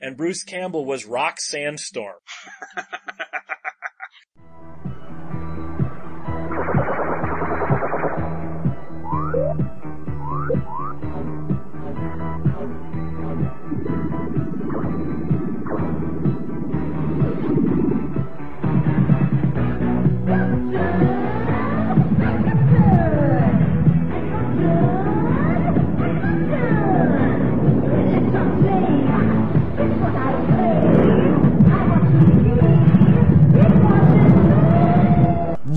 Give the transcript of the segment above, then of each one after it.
and Bruce Campbell was Rock Sandstorm.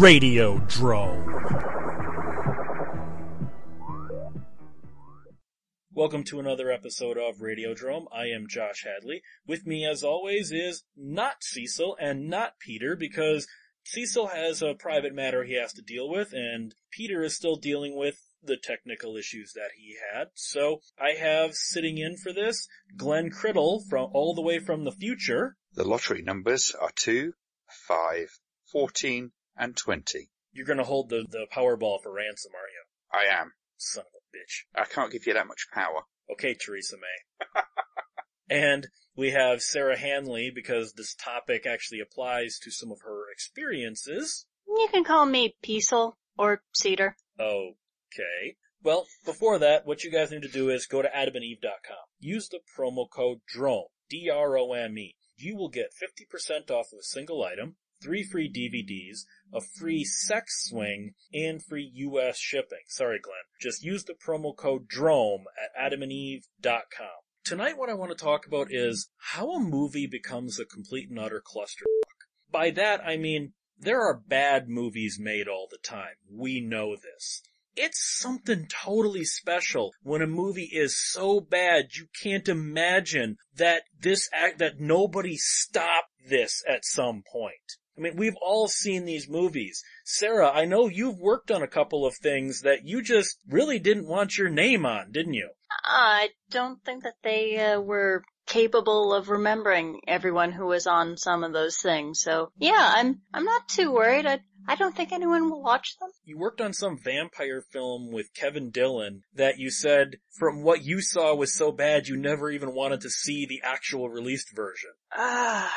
Radio Drone. Welcome to another episode of Radio Radiodrome. I am Josh Hadley. With me, as always, is not Cecil and not Peter because Cecil has a private matter he has to deal with and Peter is still dealing with the technical issues that he had. So I have sitting in for this Glenn Criddle from all the way from the future. The lottery numbers are 2, 5, 14, and 20. You're gonna hold the, the Powerball for ransom, are you? I am. Son of a bitch. I can't give you that much power. Okay, Theresa May. and we have Sarah Hanley because this topic actually applies to some of her experiences. You can call me Peaceful or Cedar. Okay. Well, before that, what you guys need to do is go to adamandeve.com. Use the promo code DROME, D-R-O-M-E. You will get 50% off of a single item, three free DVDs, a free sex swing, and free US shipping. Sorry, Glenn. Just use the promo code DROME at adamandeve.com. Tonight what I want to talk about is how a movie becomes a complete and utter clusterfuck. By that I mean there are bad movies made all the time. We know this. It's something totally special when a movie is so bad you can't imagine that this act, that nobody stopped this at some point. I mean, we've all seen these movies. Sarah, I know you've worked on a couple of things that you just really didn't want your name on, didn't you? I don't think that they uh, were capable of remembering everyone who was on some of those things. So yeah, I'm I'm not too worried. I I don't think anyone will watch them. You worked on some vampire film with Kevin Dillon that you said from what you saw was so bad you never even wanted to see the actual released version. Ah.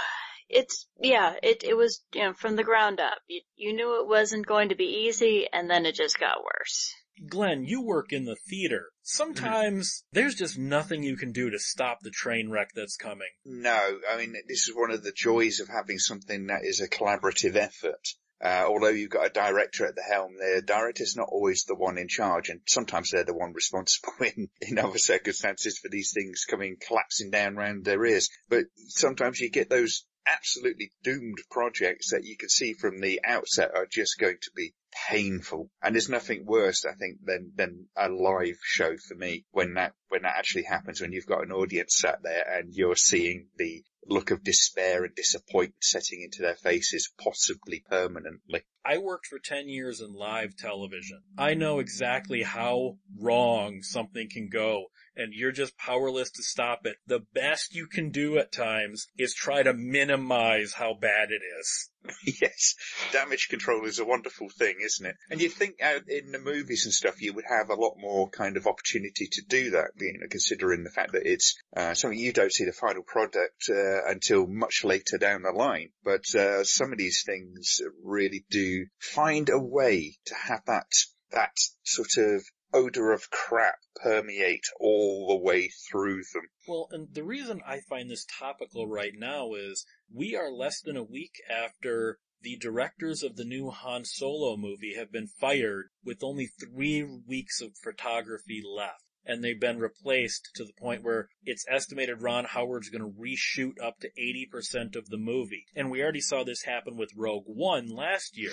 It's yeah, it it was you know from the ground up. You, you knew it wasn't going to be easy, and then it just got worse. Glenn, you work in the theater. Sometimes there's just nothing you can do to stop the train wreck that's coming. No, I mean, this is one of the joys of having something that is a collaborative effort. Uh, although you've got a director at the helm, the director's not always the one in charge, and sometimes they're the one responsible in, in other circumstances for these things coming collapsing down around their ears. But sometimes you get those absolutely doomed projects that you can see from the outset are just going to be painful. And there's nothing worse, I think, than, than a live show for me when that, when that actually happens, when you've got an audience sat there and you're seeing the look of despair and disappointment setting into their faces, possibly permanently. I worked for 10 years in live television. I know exactly how wrong something can go and you're just powerless to stop it. The best you can do at times is try to minimize how bad it is. yes, damage control is a wonderful thing, isn't it? And you'd think out in the movies and stuff, you would have a lot more kind of opportunity to do that, you know, considering the fact that it's uh, something you don't see the final product uh, until much later down the line. But uh, some of these things really do find a way to have that that sort of odor of crap permeate all the way through them. Well, and the reason I find this topical right now is we are less than a week after the directors of the new Han Solo movie have been fired with only three weeks of photography left. And they've been replaced to the point where it's estimated Ron Howard's going to reshoot up to 80% of the movie. And we already saw this happen with Rogue One last year.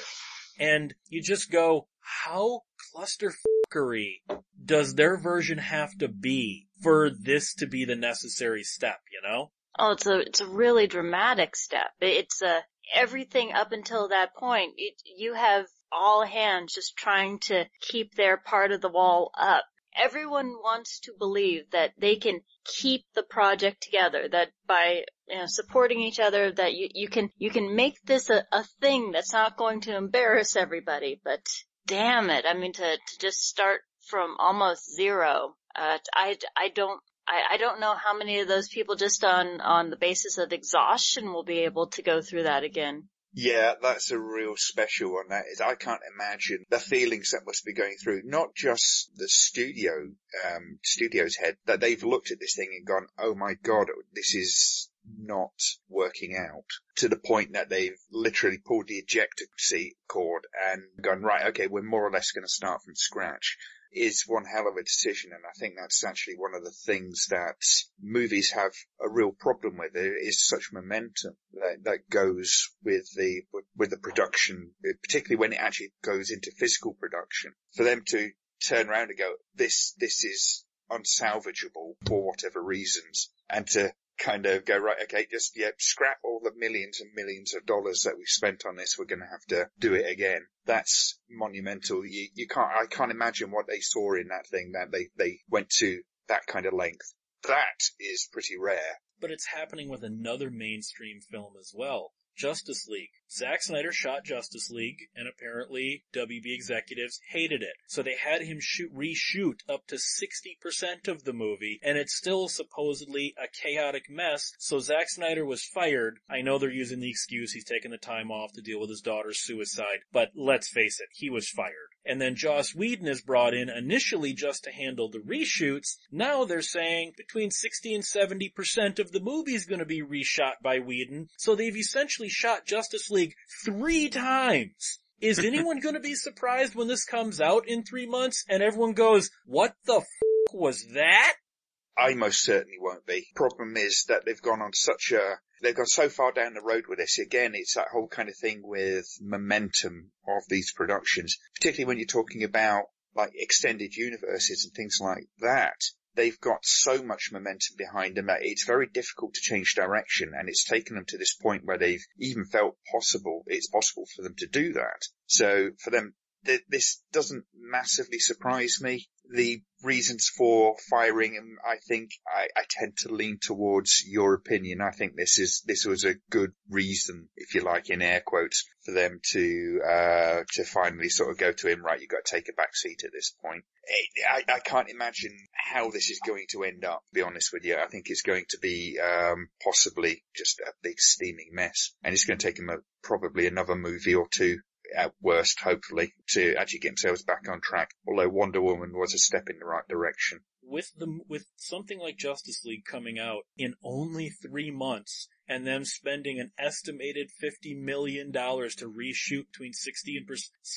And you just go, how clusterfuckery does their version have to be for this to be the necessary step, you know? Oh, it's a it's a really dramatic step. It's a everything up until that point. It, you have all hands just trying to keep their part of the wall up. Everyone wants to believe that they can keep the project together. That by you know, supporting each other, that you you can you can make this a, a thing that's not going to embarrass everybody. But damn it, I mean to to just start from almost zero. Uh, I I don't I, I don't know how many of those people just on, on the basis of exhaustion will be able to go through that again. Yeah, that's a real special one. That is, I can't imagine the feelings that must be going through not just the studio, um, studio's head that they've looked at this thing and gone, "Oh my god, this is not working out." To the point that they've literally pulled the ejector seat cord and gone, "Right, okay, we're more or less going to start from scratch." Is one hell of a decision. And I think that's actually one of the things that movies have a real problem with. There is such momentum that, that goes with the, with the production, particularly when it actually goes into physical production. For them to turn around and go, this, this is unsalvageable for whatever reasons and to kind of go, right, okay, just, yeah, scrap all the millions and millions of dollars that we've spent on this. We're going to have to do it again. That's monumental. You, you can't, I can't imagine what they saw in that thing that they, they went to that kind of length. That is pretty rare. But it's happening with another mainstream film as well. Justice League. Zack Snyder shot Justice League, and apparently WB executives hated it. So they had him shoot, reshoot up to 60% of the movie, and it's still supposedly a chaotic mess, so Zack Snyder was fired. I know they're using the excuse he's taking the time off to deal with his daughter's suicide, but let's face it, he was fired. And then Joss Whedon is brought in initially just to handle the reshoots. Now they're saying between 60 and 70% of the movie is going to be reshot by Whedon. So they've essentially shot Justice League three times. Is anyone going to be surprised when this comes out in three months and everyone goes, what the f- was that? I most certainly won't be. Problem is that they've gone on such a, they've gone so far down the road with this. Again, it's that whole kind of thing with momentum of these productions, particularly when you're talking about like extended universes and things like that. They've got so much momentum behind them that it's very difficult to change direction and it's taken them to this point where they've even felt possible, it's possible for them to do that. So for them, th- this doesn't massively surprise me the reasons for firing him, I think I, I, tend to lean towards your opinion. I think this is this was a good reason, if you like, in air quotes, for them to uh, to finally sort of go to him. Right, you've got to take a back seat at this point. I, I can't imagine how this is going to end up. To be honest with you, I think it's going to be um, possibly just a big steaming mess, and it's going to take him a, probably another movie or two at worst, hopefully, to actually get themselves back on track. Although Wonder Woman was a step in the right direction. With the with something like Justice League coming out in only three months, and them spending an estimated fifty million dollars to reshoot between sixty and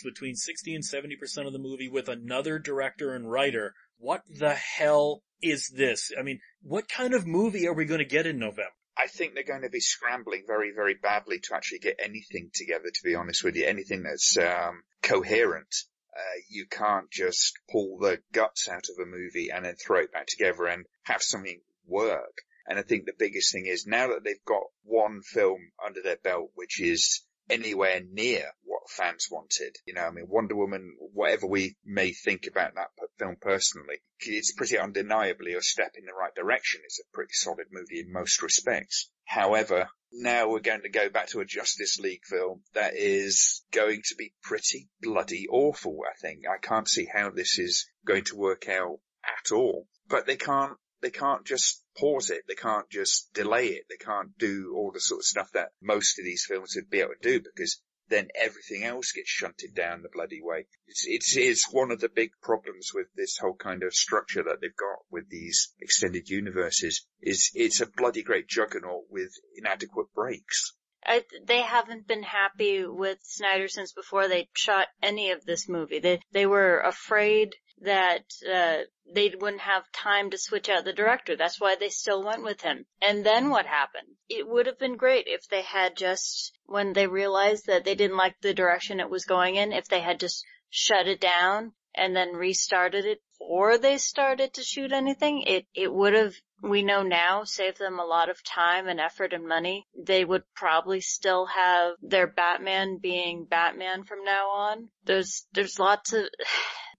between sixty and seventy percent of the movie with another director and writer, what the hell is this? I mean, what kind of movie are we going to get in November? I think they're going to be scrambling very, very badly to actually get anything together, to be honest with you. Anything that's um, coherent. Uh, you can't just pull the guts out of a movie and then throw it back together and have something work. And I think the biggest thing is now that they've got one film under their belt, which is anywhere near what fans wanted. You know, I mean, Wonder Woman, whatever we may think about that film personally, it's pretty undeniably a step in the right direction. It's a pretty solid movie in most respects. However, now we're going to go back to a Justice League film that is going to be pretty bloody awful, I think. I can't see how this is going to work out at all. But they can't they can't just pause it. They can't just delay it. They can't do all the sort of stuff that most of these films would be able to do because then everything else gets shunted down the bloody way. It's, it's, it's one of the big problems with this whole kind of structure that they've got with these extended universes is it's a bloody great juggernaut with inadequate brakes. I, they haven't been happy with Snyder since before they shot any of this movie. They they were afraid that uh, they wouldn't have time to switch out the director. That's why they still went with him. And then what happened? It would have been great if they had just, when they realized that they didn't like the direction it was going in, if they had just shut it down and then restarted it before they started to shoot anything, it, it would have, we know now, saved them a lot of time and effort and money. They would probably still have their Batman being Batman from now on. There's, there's lots of,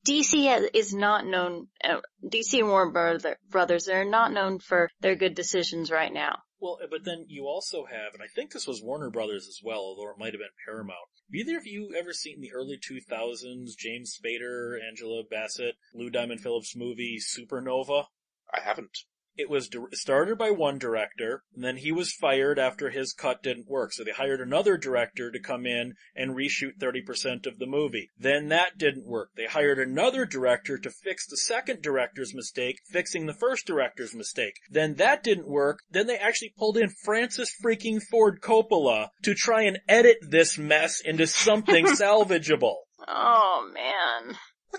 DC is not known, uh, DC and Warner Brothers, they're not known for their good decisions right now. Well, but then you also have, and I think this was Warner Brothers as well, although it might have been Paramount. Have either of you ever seen the early 2000s James Spader, Angela Bassett, Lou Diamond Phillips movie Supernova? I haven't. It was di- started by one director, and then he was fired after his cut didn't work. So they hired another director to come in and reshoot 30% of the movie. Then that didn't work. They hired another director to fix the second director's mistake, fixing the first director's mistake. Then that didn't work. Then they actually pulled in Francis freaking Ford Coppola to try and edit this mess into something salvageable. Oh man.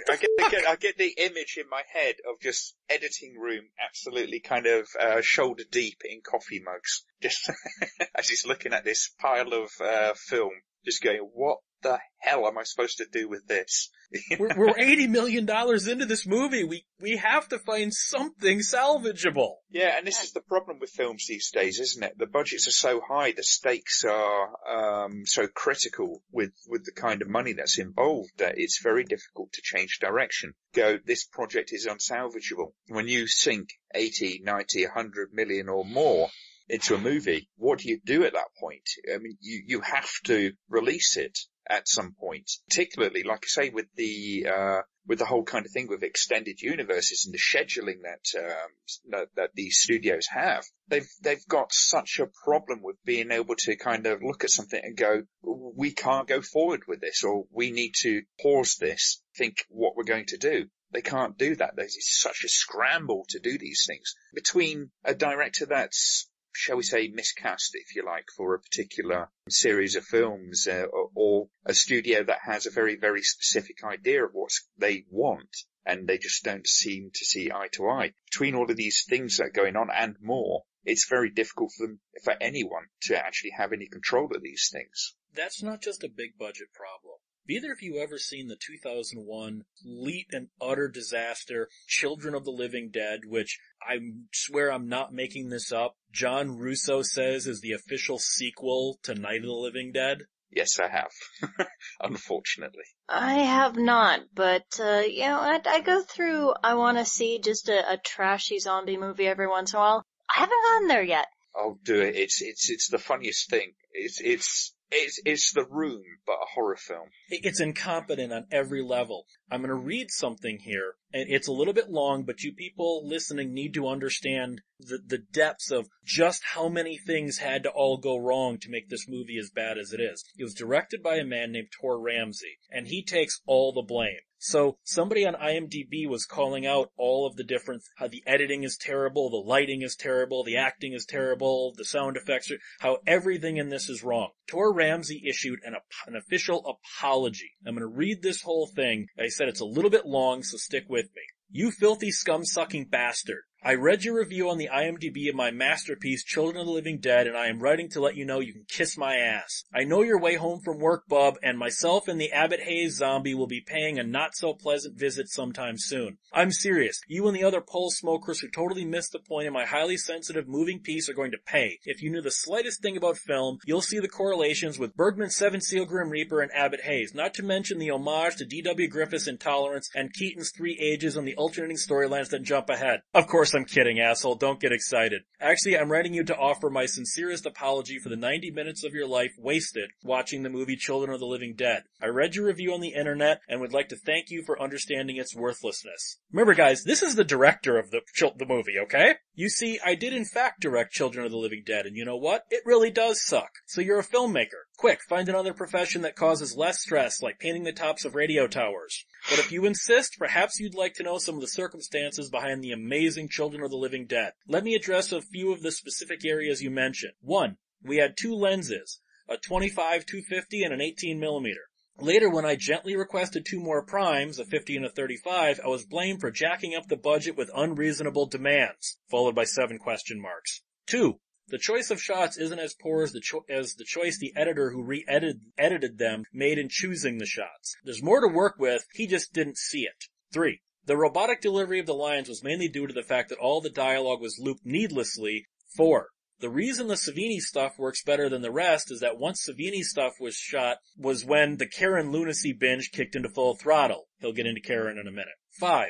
I get, I get, I get the image in my head of just editing room absolutely kind of uh, shoulder deep in coffee mugs, just as he's looking at this pile of uh, film, just going, "What the hell am I supposed to do with this?" we're, we're eighty million dollars into this movie. We we have to find something salvageable. Yeah, and this is the problem with films these days, isn't it? The budgets are so high, the stakes are um, so critical with with the kind of money that's involved that it's very difficult to change direction. Go, this project is unsalvageable. When you sink 80, 90, 100 million or more into a movie, what do you do at that point? I mean, you, you have to release it at some point, particularly, like I say, with the, uh, with the whole kind of thing with extended universes and the scheduling that, um, that, that these studios have. They've, they've got such a problem with being able to kind of look at something and go, we can't go forward with this or we need to pause this, think what we're going to do. They can't do that. There's such a scramble to do these things between a director that's shall we say, miscast, if you like, for a particular series of films, uh, or, or, a studio that has a very, very specific idea of what they want, and they just don't seem to see eye to eye. Between all of these things that are going on and more, it's very difficult for them, for anyone, to actually have any control of these things. That's not just a big budget problem. Have either of you ever seen the 2001 complete and utter disaster, Children of the Living Dead, which I swear I'm not making this up, John Russo says is the official sequel to Night of the Living Dead? Yes, I have. Unfortunately. I have not, but, uh, you know, I, I go through, I want to see just a, a trashy zombie movie every once in a while. I haven't gotten there yet. I'll do it. It's, it's, it's the funniest thing. It's, it's, it's, it's the room, but a horror film. It's incompetent on every level. I'm going to read something here, and it's a little bit long, but you people listening need to understand the, the depths of just how many things had to all go wrong to make this movie as bad as it is. It was directed by a man named Tor Ramsey, and he takes all the blame. So somebody on IMDb was calling out all of the different, how the editing is terrible, the lighting is terrible, the acting is terrible, the sound effects are, how everything in this is wrong. Tor Ramsey issued an, an official apology. I'm going to read this whole thing. I said it's a little bit long, so stick with me. You filthy scum-sucking bastard. I read your review on the IMDb of my masterpiece, Children of the Living Dead, and I am writing to let you know you can kiss my ass. I know your way home from work, bub, and myself and the Abbott Hayes zombie will be paying a not so pleasant visit sometime soon. I'm serious. You and the other pole smokers who totally missed the point in my highly sensitive moving piece are going to pay. If you knew the slightest thing about film, you'll see the correlations with Bergman's Seven Seal Grim Reaper and Abbott Hayes, not to mention the homage to D.W. Griffith's Intolerance and Keaton's Three Ages on the alternating storylines that jump ahead. Of course I'm kidding, asshole. Don't get excited. Actually, I'm writing you to offer my sincerest apology for the 90 minutes of your life wasted watching the movie Children of the Living Dead. I read your review on the internet and would like to thank you for understanding its worthlessness. Remember guys, this is the director of the, the movie, okay? You see, I did in fact direct Children of the Living Dead, and you know what? It really does suck. So you're a filmmaker. Quick, find another profession that causes less stress, like painting the tops of radio towers. But if you insist, perhaps you'd like to know some of the circumstances behind the amazing Children of the Living Dead. Let me address a few of the specific areas you mentioned. One, we had two lenses, a 25 250 and an 18 millimeter. Later, when I gently requested two more primes, a 50 and a 35, I was blamed for jacking up the budget with unreasonable demands, followed by seven question marks. Two, the choice of shots isn't as poor as the, cho- as the choice the editor who re-edited edited them made in choosing the shots. There's more to work with, he just didn't see it. 3. The robotic delivery of the lines was mainly due to the fact that all the dialogue was looped needlessly. 4. The reason the Savini stuff works better than the rest is that once Savini stuff was shot was when the Karen lunacy binge kicked into full throttle. He'll get into Karen in a minute. 5.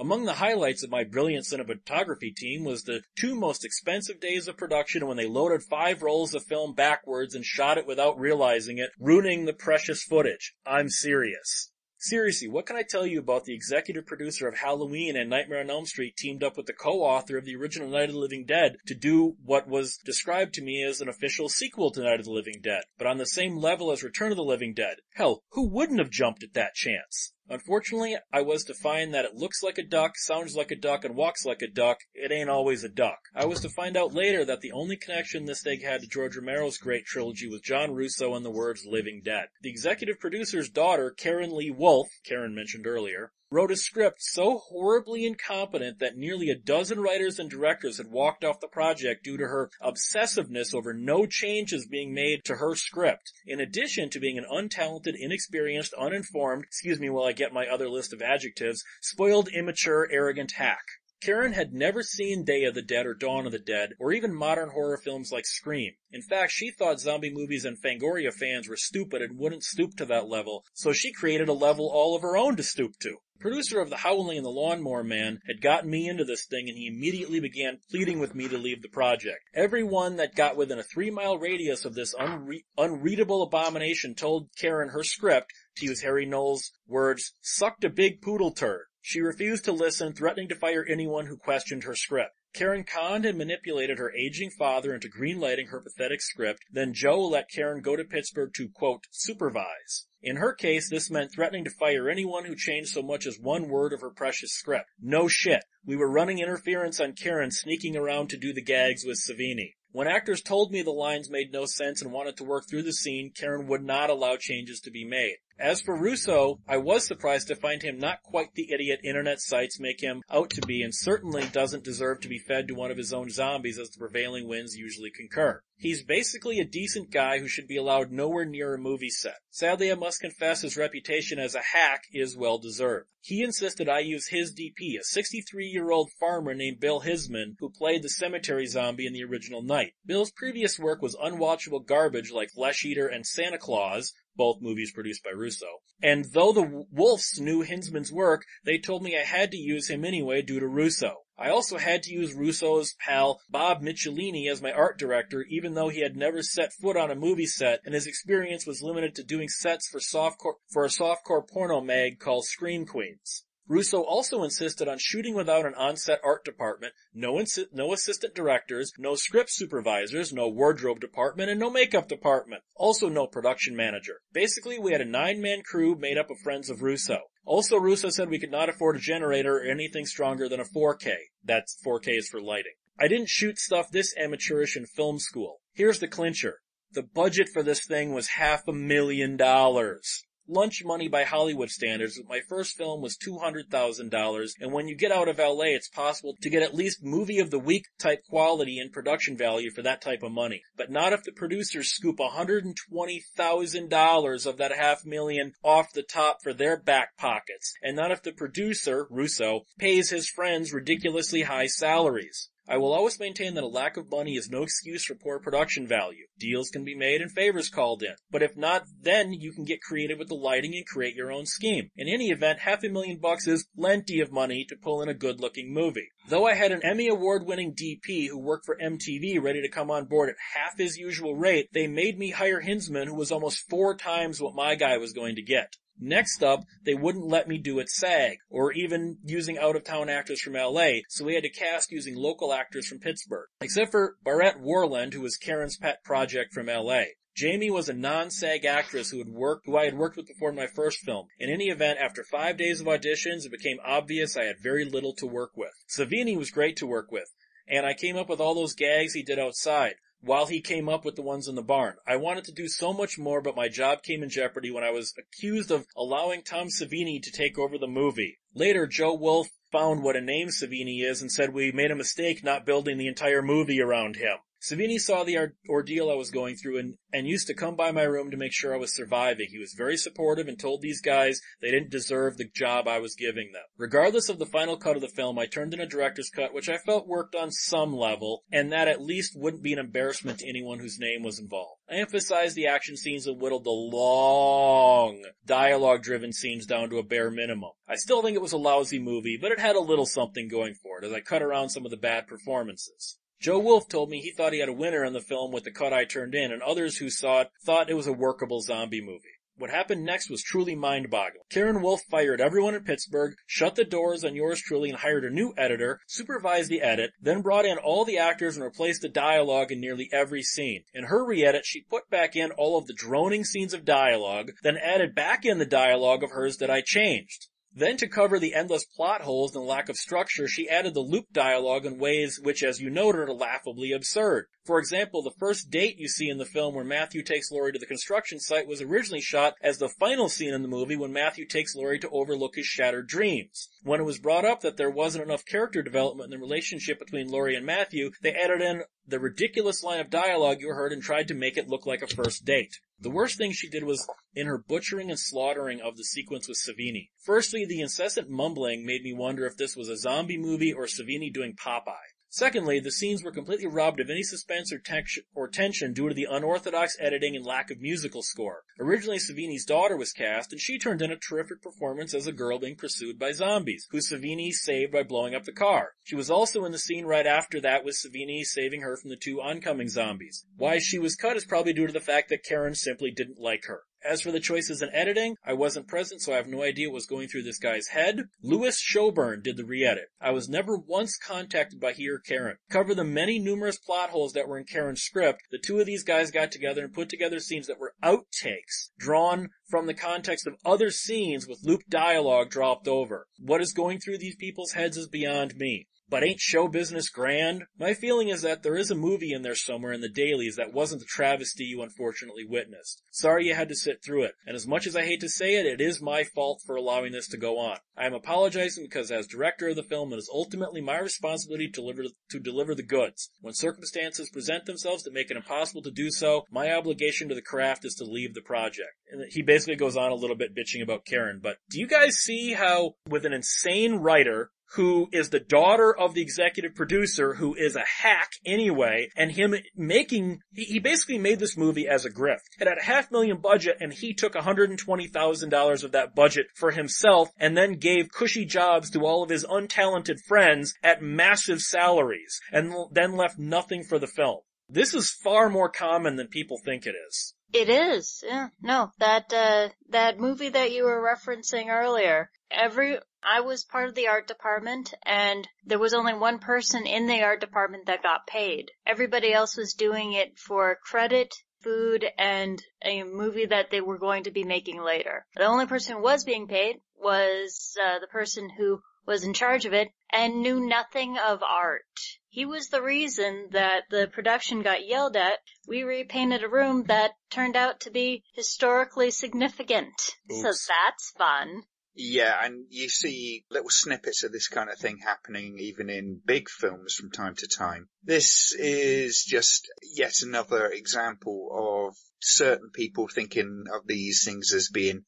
Among the highlights of my brilliant cinematography team was the two most expensive days of production when they loaded five rolls of film backwards and shot it without realizing it, ruining the precious footage. I'm serious. Seriously, what can I tell you about the executive producer of Halloween and Nightmare on Elm Street teamed up with the co-author of the original Night of the Living Dead to do what was described to me as an official sequel to Night of the Living Dead, but on the same level as Return of the Living Dead? Hell, who wouldn't have jumped at that chance? Unfortunately, I was to find that it looks like a duck, sounds like a duck, and walks like a duck. It ain't always a duck. I was to find out later that the only connection this egg had to George Romero's great trilogy was John Russo and the words Living Dead. The executive producer's daughter, Karen Lee Wolf, Karen mentioned earlier, wrote a script so horribly incompetent that nearly a dozen writers and directors had walked off the project due to her obsessiveness over no changes being made to her script. In addition to being an untalented, inexperienced, uninformed, excuse me while I get my other list of adjectives, spoiled, immature, arrogant hack. Karen had never seen Day of the Dead or Dawn of the Dead, or even modern horror films like Scream. In fact, she thought zombie movies and Fangoria fans were stupid and wouldn't stoop to that level, so she created a level all of her own to stoop to. Producer of The Howling and the Lawnmower Man had gotten me into this thing and he immediately began pleading with me to leave the project. Everyone that got within a three mile radius of this unre- unreadable abomination told Karen her script, to use Harry Knowles' words, sucked a big poodle turd. She refused to listen, threatening to fire anyone who questioned her script. Karen conned and manipulated her aging father into greenlighting her pathetic script, then Joe let Karen go to Pittsburgh to, quote, supervise. In her case, this meant threatening to fire anyone who changed so much as one word of her precious script. No shit. We were running interference on Karen sneaking around to do the gags with Savini. When actors told me the lines made no sense and wanted to work through the scene, Karen would not allow changes to be made. As for Russo, I was surprised to find him not quite the idiot internet sites make him out to be and certainly doesn't deserve to be fed to one of his own zombies as the prevailing winds usually concur. He's basically a decent guy who should be allowed nowhere near a movie set. Sadly, I must confess his reputation as a hack is well deserved. He insisted I use his DP, a 63 year old farmer named Bill Hinzman, who played the cemetery zombie in the original Night. Bill's previous work was unwatchable garbage like Flesh Eater and Santa Claws, both movies produced by Russo. And though the Wolfs knew Hinzman's work, they told me I had to use him anyway due to Russo. I also had to use Russo's pal Bob Michelini as my art director, even though he had never set foot on a movie set and his experience was limited to doing sets for softcore, for a softcore porno mag called Scream Queens. Russo also insisted on shooting without an on-set art department, no, insi- no assistant directors, no script supervisors, no wardrobe department, and no makeup department. Also no production manager. Basically, we had a nine-man crew made up of friends of Russo. Also, Russo said we could not afford a generator or anything stronger than a 4K. That's 4K is for lighting. I didn't shoot stuff this amateurish in film school. Here's the clincher. The budget for this thing was half a million dollars lunch money by Hollywood standards, my first film was $200,000, and when you get out of LA, it's possible to get at least movie of the week type quality and production value for that type of money. But not if the producers scoop $120,000 of that half million off the top for their back pockets, and not if the producer, Russo, pays his friends ridiculously high salaries. I will always maintain that a lack of money is no excuse for poor production value. Deals can be made and favors called in. But if not, then you can get creative with the lighting and create your own scheme. In any event, half a million bucks is plenty of money to pull in a good looking movie. Though I had an Emmy award winning DP who worked for MTV ready to come on board at half his usual rate, they made me hire Hinzman who was almost four times what my guy was going to get. Next up, they wouldn't let me do it SAG, or even using out-of-town actors from LA, so we had to cast using local actors from Pittsburgh. Except for Barrett Warland, who was Karen's pet project from LA. Jamie was a non-SAG actress who had worked, who I had worked with before my first film. In any event, after five days of auditions, it became obvious I had very little to work with. Savini was great to work with, and I came up with all those gags he did outside while he came up with the ones in the barn. I wanted to do so much more, but my job came in jeopardy when I was accused of allowing Tom Savini to take over the movie. Later, Joe Wolf found what a name Savini is and said we made a mistake not building the entire movie around him. Savini saw the ordeal I was going through and, and used to come by my room to make sure I was surviving. He was very supportive and told these guys they didn't deserve the job I was giving them. Regardless of the final cut of the film, I turned in a director's cut which I felt worked on some level and that at least wouldn't be an embarrassment to anyone whose name was involved. I emphasized the action scenes and whittled the long dialogue driven scenes down to a bare minimum. I still think it was a lousy movie, but it had a little something going for it as I cut around some of the bad performances. Joe Wolf told me he thought he had a winner in the film with the cut I turned in, and others who saw it thought it was a workable zombie movie. What happened next was truly mind-boggling. Karen Wolf fired everyone in Pittsburgh, shut the doors on yours truly and hired a new editor, supervised the edit, then brought in all the actors and replaced the dialogue in nearly every scene. In her re-edit, she put back in all of the droning scenes of dialogue, then added back in the dialogue of hers that I changed. Then to cover the endless plot holes and lack of structure, she added the loop dialogue in ways which, as you noted, are laughably absurd. For example, the first date you see in the film where Matthew takes Laurie to the construction site was originally shot as the final scene in the movie when Matthew takes Laurie to overlook his shattered dreams. When it was brought up that there wasn't enough character development in the relationship between Laurie and Matthew, they added in the ridiculous line of dialogue you heard and tried to make it look like a first date. The worst thing she did was in her butchering and slaughtering of the sequence with Savini. Firstly, the incessant mumbling made me wonder if this was a zombie movie or Savini doing Popeye. Secondly, the scenes were completely robbed of any suspense or, tex- or, tension due to the unorthodox editing and lack of musical score. Originally, Savini's daughter was cast, and she turned in a terrific performance as a girl being pursued by zombies, who Savini saved by blowing up the car. She was also in the scene right after that with Savini saving her from the two oncoming zombies. Why she was cut is probably due to the fact that Karen simply didn't like her. As for the choices in editing, I wasn't present so I have no idea what was going through this guy's head. Louis Shoburn did the re-edit. I was never once contacted by he or Karen. Cover the many numerous plot holes that were in Karen's script, the two of these guys got together and put together scenes that were outtakes, drawn from the context of other scenes with looped dialogue dropped over. What is going through these people's heads is beyond me. But ain't show business grand? My feeling is that there is a movie in there somewhere in the dailies that wasn't the travesty you unfortunately witnessed. Sorry you had to sit through it, and as much as I hate to say it, it is my fault for allowing this to go on. I am apologizing because as director of the film, it is ultimately my responsibility to deliver, to deliver the goods. When circumstances present themselves that make it impossible to do so, my obligation to the craft is to leave the project. And he basically goes on a little bit bitching about Karen, but do you guys see how with an insane writer who is the daughter of the executive producer who is a hack anyway, and him making, he, he basically made this movie as a grift. It had a half million budget and he took $120,000 of that budget for himself and then gave cushy jobs to all of his untalented friends at massive salaries and then left nothing for the film. This is far more common than people think it is. It is. Yeah. No, that uh that movie that you were referencing earlier. Every I was part of the art department and there was only one person in the art department that got paid. Everybody else was doing it for credit, food, and a movie that they were going to be making later. The only person who was being paid was uh, the person who was in charge of it and knew nothing of art. He was the reason that the production got yelled at. We repainted a room that turned out to be historically significant. Oops. So that's fun. Yeah, and you see little snippets of this kind of thing happening even in big films from time to time. This is just yet another example of certain people thinking of these things as being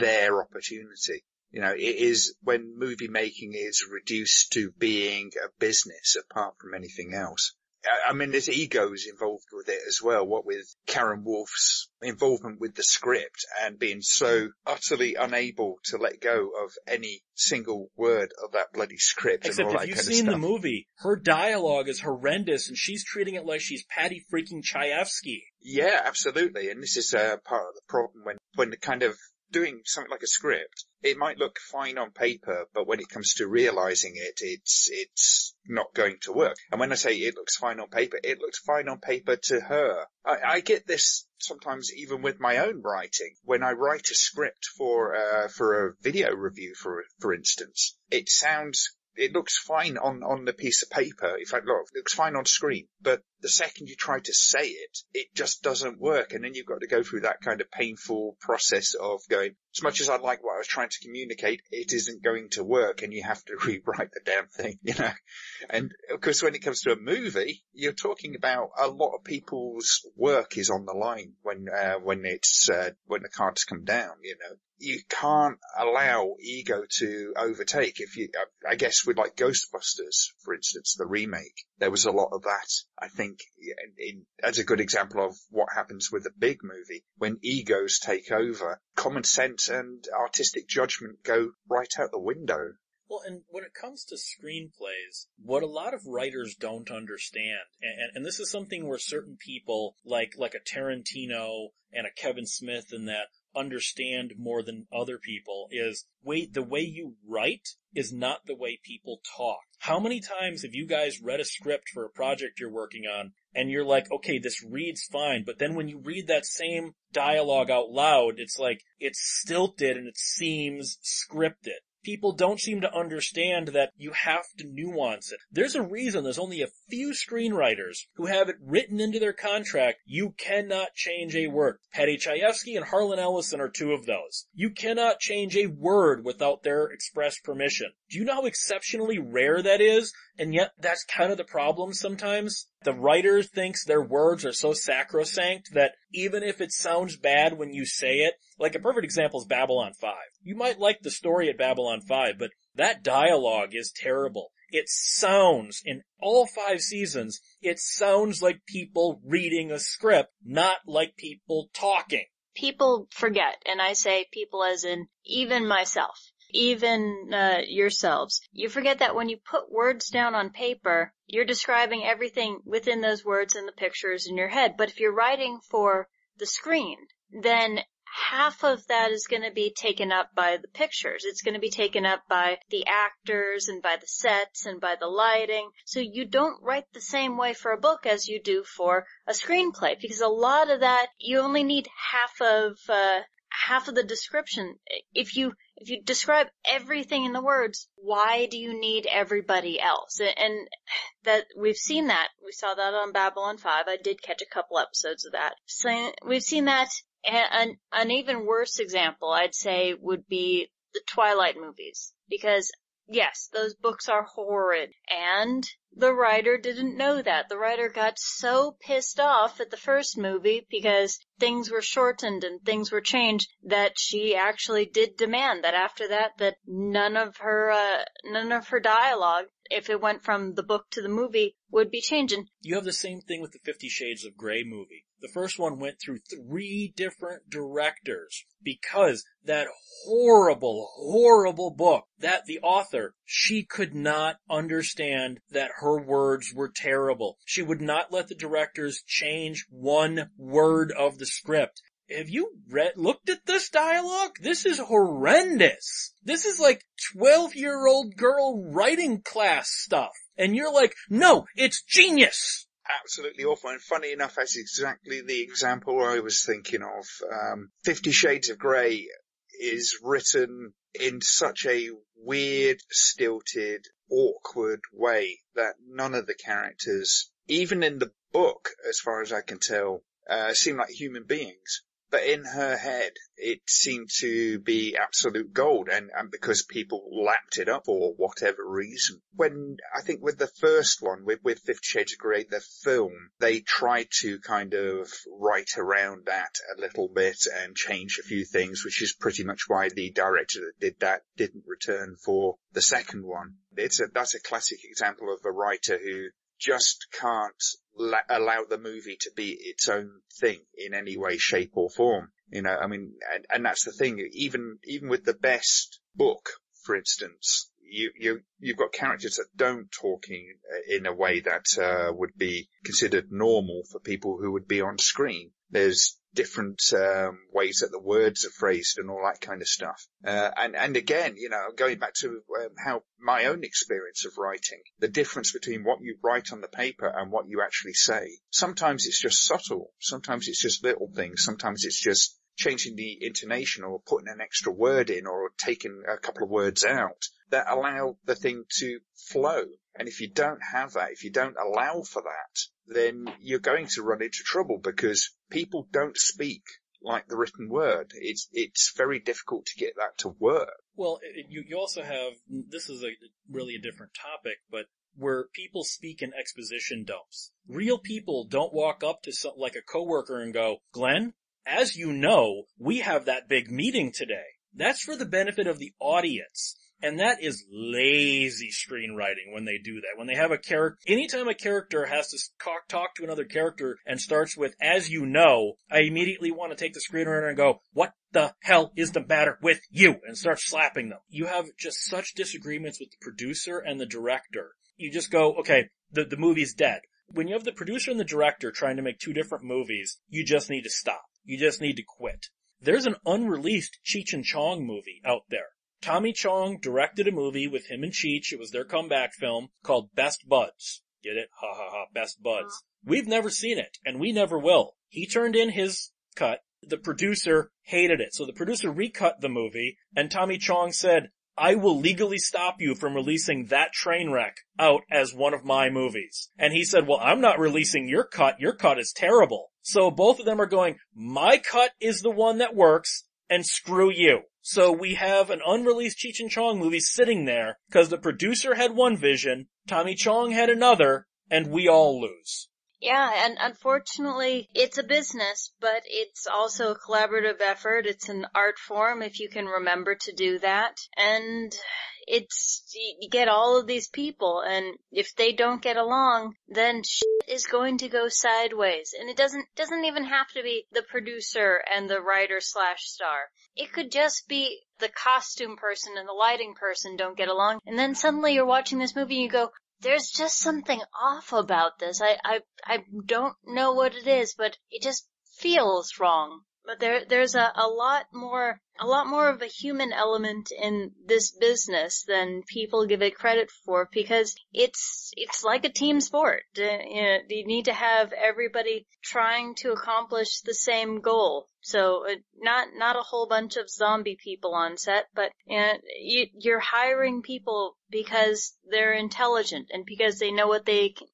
their opportunity. You know, it is when movie making is reduced to being a business apart from anything else. I mean, there's egos involved with it as well. What with Karen Wolf's involvement with the script and being so utterly unable to let go of any single word of that bloody script. Except if you've seen the movie, her dialogue is horrendous and she's treating it like she's Paddy freaking Chayefsky. Yeah, absolutely. And this is uh, part of the problem when, when the kind of doing something like a script, it might look fine on paper, but when it comes to realizing it, it's, it's not going to work. And when I say it looks fine on paper, it looks fine on paper to her. I, I get this sometimes even with my own writing. When I write a script for, uh, for a video review, for, for instance, it sounds it looks fine on, on the piece of paper. In fact, look, it looks fine on screen. But the second you try to say it, it just doesn't work. And then you've got to go through that kind of painful process of going, as much as I like what I was trying to communicate, it isn't going to work and you have to rewrite the damn thing, you know? And of course, when it comes to a movie, you're talking about a lot of people's work is on the line when, uh, when it's, uh, when the cards come down, you know? you can't allow ego to overtake. If you, I guess with like Ghostbusters, for instance, the remake, there was a lot of that. I think in, as a good example of what happens with a big movie when egos take over, common sense and artistic judgment go right out the window. Well, and when it comes to screenplays, what a lot of writers don't understand, and, and, this is something where certain people, like, like a Tarantino and a Kevin Smith and that, understand more than other people is wait, the way you write is not the way people talk. How many times have you guys read a script for a project you're working on and you're like, okay, this reads fine, but then when you read that same dialogue out loud, it's like, it's stilted and it seems scripted people don't seem to understand that you have to nuance it. There's a reason there's only a few screenwriters who have it written into their contract you cannot change a word. Paddy Chayefsky and Harlan Ellison are two of those. You cannot change a word without their express permission. Do you know how exceptionally rare that is? And yet that's kind of the problem sometimes. The writer thinks their words are so sacrosanct that even if it sounds bad when you say it, like a perfect example is Babylon 5. You might like the story at Babylon 5, but that dialogue is terrible. It sounds, in all five seasons, it sounds like people reading a script, not like people talking. People forget, and I say people as in even myself even uh, yourselves. You forget that when you put words down on paper, you're describing everything within those words and the pictures in your head. But if you're writing for the screen, then half of that is going to be taken up by the pictures. It's going to be taken up by the actors and by the sets and by the lighting. So you don't write the same way for a book as you do for a screenplay because a lot of that you only need half of uh, half of the description. If you if you describe everything in the words, why do you need everybody else? And that we've seen that. We saw that on Babylon 5. I did catch a couple episodes of that. So we've seen that. An, an even worse example, I'd say, would be the Twilight movies. Because yes, those books are horrid. And the writer didn't know that. The writer got so pissed off at the first movie because things were shortened and things were changed that she actually did demand that after that that none of her uh, none of her dialogue if it went from the book to the movie would be changing. You have the same thing with the Fifty Shades of Grey movie. The first one went through three different directors because that horrible, horrible book that the author, she could not understand that her words were terrible. She would not let the directors change one word of the script. Have you read, looked at this dialogue? This is horrendous. This is like 12 year old girl writing class stuff. And you're like, no, it's genius! Absolutely awful. And funny enough, that's exactly the example I was thinking of. Um, Fifty Shades of Grey is written in such a weird, stilted, awkward way that none of the characters, even in the book, as far as I can tell, uh, seem like human beings but in her head, it seemed to be absolute gold and, and because people lapped it up for whatever reason. When, I think with the first one, with, with Fifty Shades of Grey, the film, they tried to kind of write around that a little bit and change a few things, which is pretty much why the director that did that didn't return for the second one. It's a, that's a classic example of a writer who just can't la- allow the movie to be its own thing in any way, shape or form. You know, I mean, and, and that's the thing. Even, even with the best book, for instance, you, you, you've got characters that don't talk in, in a way that, uh, would be considered normal for people who would be on screen. There's different um, ways that the words are phrased and all that kind of stuff. Uh, and and again, you know, going back to um, how my own experience of writing, the difference between what you write on the paper and what you actually say. Sometimes it's just subtle. Sometimes it's just little things. Sometimes it's just changing the intonation or putting an extra word in or taking a couple of words out that allow the thing to flow. And if you don't have that, if you don't allow for that, then you're going to run into trouble because people don't speak like the written word. It's it's very difficult to get that to work. Well, uh, you you also have this is a really a different topic, but where people speak in exposition dumps. Real people don't walk up to some, like a coworker and go, "Glenn, as you know, we have that big meeting today." That's for the benefit of the audience. And that is lazy screenwriting when they do that. When they have a character, anytime a character has to talk, talk to another character and starts with, as you know, I immediately want to take the screenwriter and go, what the hell is the matter with you? And start slapping them. You have just such disagreements with the producer and the director. You just go, okay, the, the movie's dead. When you have the producer and the director trying to make two different movies, you just need to stop. You just need to quit. there's an unreleased Cheech and Chong movie out there. Tommy Chong directed a movie with him and Cheech. It was their comeback film called Best Buds. Get it? Ha ha ha, Best Buds. Uh-huh. We've never seen it, and we never will. He turned in his cut. The producer hated it, so the producer recut the movie, and Tommy Chong said, I will legally stop you from releasing that train wreck out as one of my movies. And he said, well, I'm not releasing your cut. Your cut is terrible. So both of them are going, my cut is the one that works and screw you. So we have an unreleased Cheech and Chong movie sitting there because the producer had one vision, Tommy Chong had another, and we all lose. Yeah, and unfortunately, it's a business, but it's also a collaborative effort. It's an art form if you can remember to do that. And it's, you get all of these people and if they don't get along, then shit is going to go sideways. And it doesn't, doesn't even have to be the producer and the writer slash star. It could just be the costume person and the lighting person don't get along. And then suddenly you're watching this movie and you go, there's just something off about this. I, I, I don't know what it is, but it just feels wrong. But there, there's a, a lot more, a lot more of a human element in this business than people give it credit for because it's, it's like a team sport. Uh, you, know, you need to have everybody trying to accomplish the same goal. So uh, not not a whole bunch of zombie people on set, but you know, you, you're hiring people because they're intelligent and because they know what they can,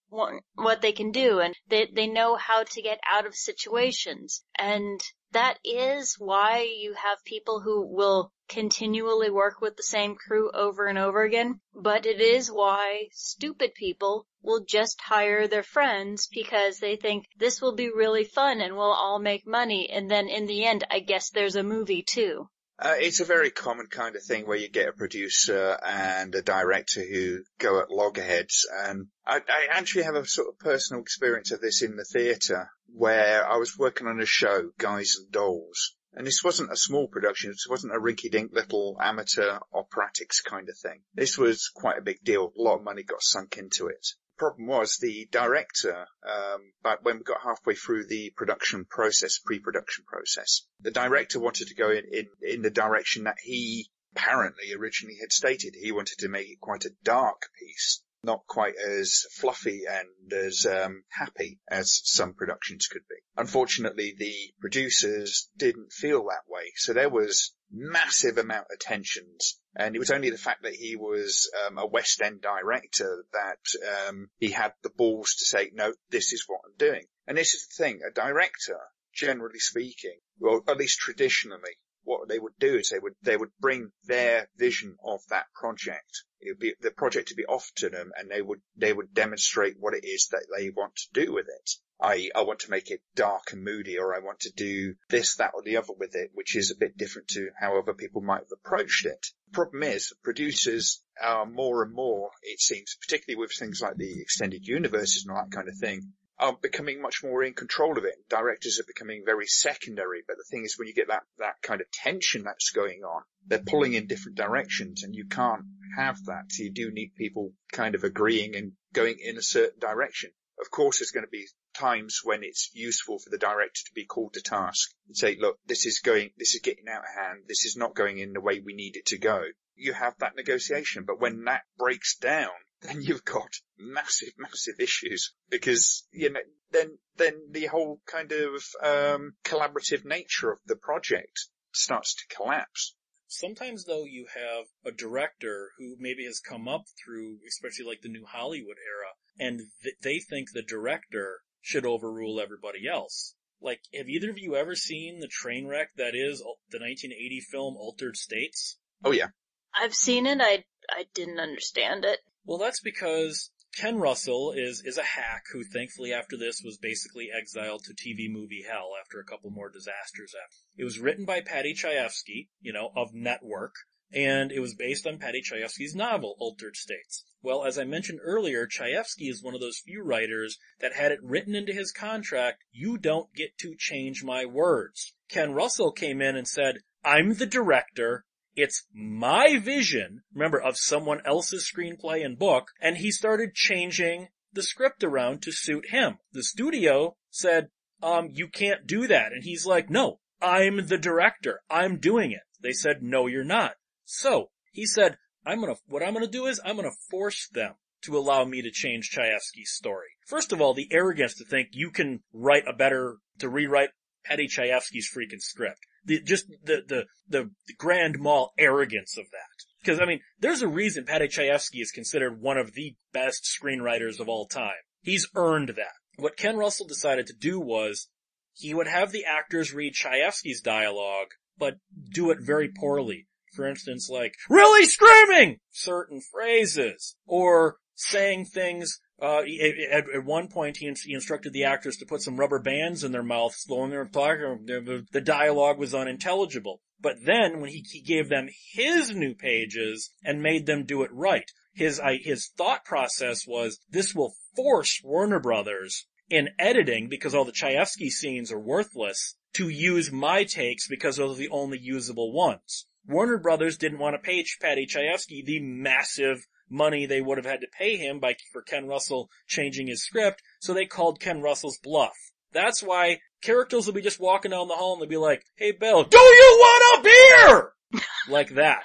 what they can do and they they know how to get out of situations. And that is why you have people who will continually work with the same crew over and over again, but it is why stupid people will just hire their friends because they think this will be really fun and we'll all make money and then in the end I guess there's a movie too. Uh, it's a very common kind of thing where you get a producer and a director who go at loggerheads. And I, I actually have a sort of personal experience of this in the theatre where I was working on a show, Guys and Dolls. And this wasn't a small production. This wasn't a rinky-dink little amateur operatics kind of thing. This was quite a big deal. A lot of money got sunk into it problem was the director, um, but when we got halfway through the production process, pre-production process, the director wanted to go in, in, in the direction that he apparently originally had stated. He wanted to make it quite a dark piece, not quite as fluffy and as um, happy as some productions could be. Unfortunately, the producers didn't feel that way, so there was massive amount of tensions and it was only the fact that he was um, a West End director that um, he had the balls to say, no, this is what I'm doing. And this is the thing, a director, generally speaking, well, at least traditionally, what they would do is they would they would bring their vision of that project. Be the project to be offered to them, and they would they would demonstrate what it is that they want to do with it. I I want to make it dark and moody, or I want to do this, that, or the other with it, which is a bit different to how other people might have approached it. Problem is, producers are more and more, it seems, particularly with things like the extended universes and all that kind of thing, are becoming much more in control of it. Directors are becoming very secondary. But the thing is, when you get that, that kind of tension that's going on, they're pulling in different directions and you can't have that. So you do need people kind of agreeing and going in a certain direction. Of course, there's going to be times when it's useful for the director to be called to task and say, look, this is going, this is getting out of hand. This is not going in the way we need it to go. You have that negotiation. But when that breaks down, then you've got massive, massive issues because, you know, then, then the whole kind of, um, collaborative nature of the project starts to collapse. Sometimes though you have a director who maybe has come up through, especially like the new Hollywood era, and th- they think the director should overrule everybody else. Like, have either of you ever seen the train wreck that is the 1980 film Altered States? Oh yeah. I've seen it. I I didn't understand it. Well, that's because Ken Russell is is a hack who thankfully after this was basically exiled to TV movie hell after a couple more disasters after. It was written by Paddy Chayefsky, you know, of Network, and it was based on Paddy Chayefsky's novel, Altered States. Well, as I mentioned earlier, Chayefsky is one of those few writers that had it written into his contract, you don't get to change my words. Ken Russell came in and said, I'm the director, it's my vision, remember, of someone else's screenplay and book, and he started changing the script around to suit him. The studio said, um, you can't do that. And he's like, no, I'm the director. I'm doing it. They said, no, you're not. So he said, I'm gonna, what I'm gonna do is I'm gonna force them to allow me to change Chayefsky's story. First of all, the arrogance to think you can write a better, to rewrite Paddy Chayefsky's freaking script. The, just the, the, the, grand mal arrogance of that. Because I mean, there's a reason Paddy Chayefsky is considered one of the best screenwriters of all time. He's earned that. What Ken Russell decided to do was he would have the actors read Chayefsky's dialogue, but do it very poorly. For instance, like, really screaming certain phrases, or saying things uh, at, at, one point, he, he, instructed the actors to put some rubber bands in their mouths when they were talking. The dialogue was unintelligible. But then, when he, he gave them his new pages and made them do it right, his his thought process was this will force Warner Brothers in editing because all the Chayefsky scenes are worthless to use my takes because those are the only usable ones. Warner Brothers didn't want to pay Paddy Chayefsky the massive money they would have had to pay him by, for Ken Russell changing his script, so they called Ken Russell's bluff. That's why characters will be just walking down the hall and they'll be like, hey Bill, do you want a beer? like that.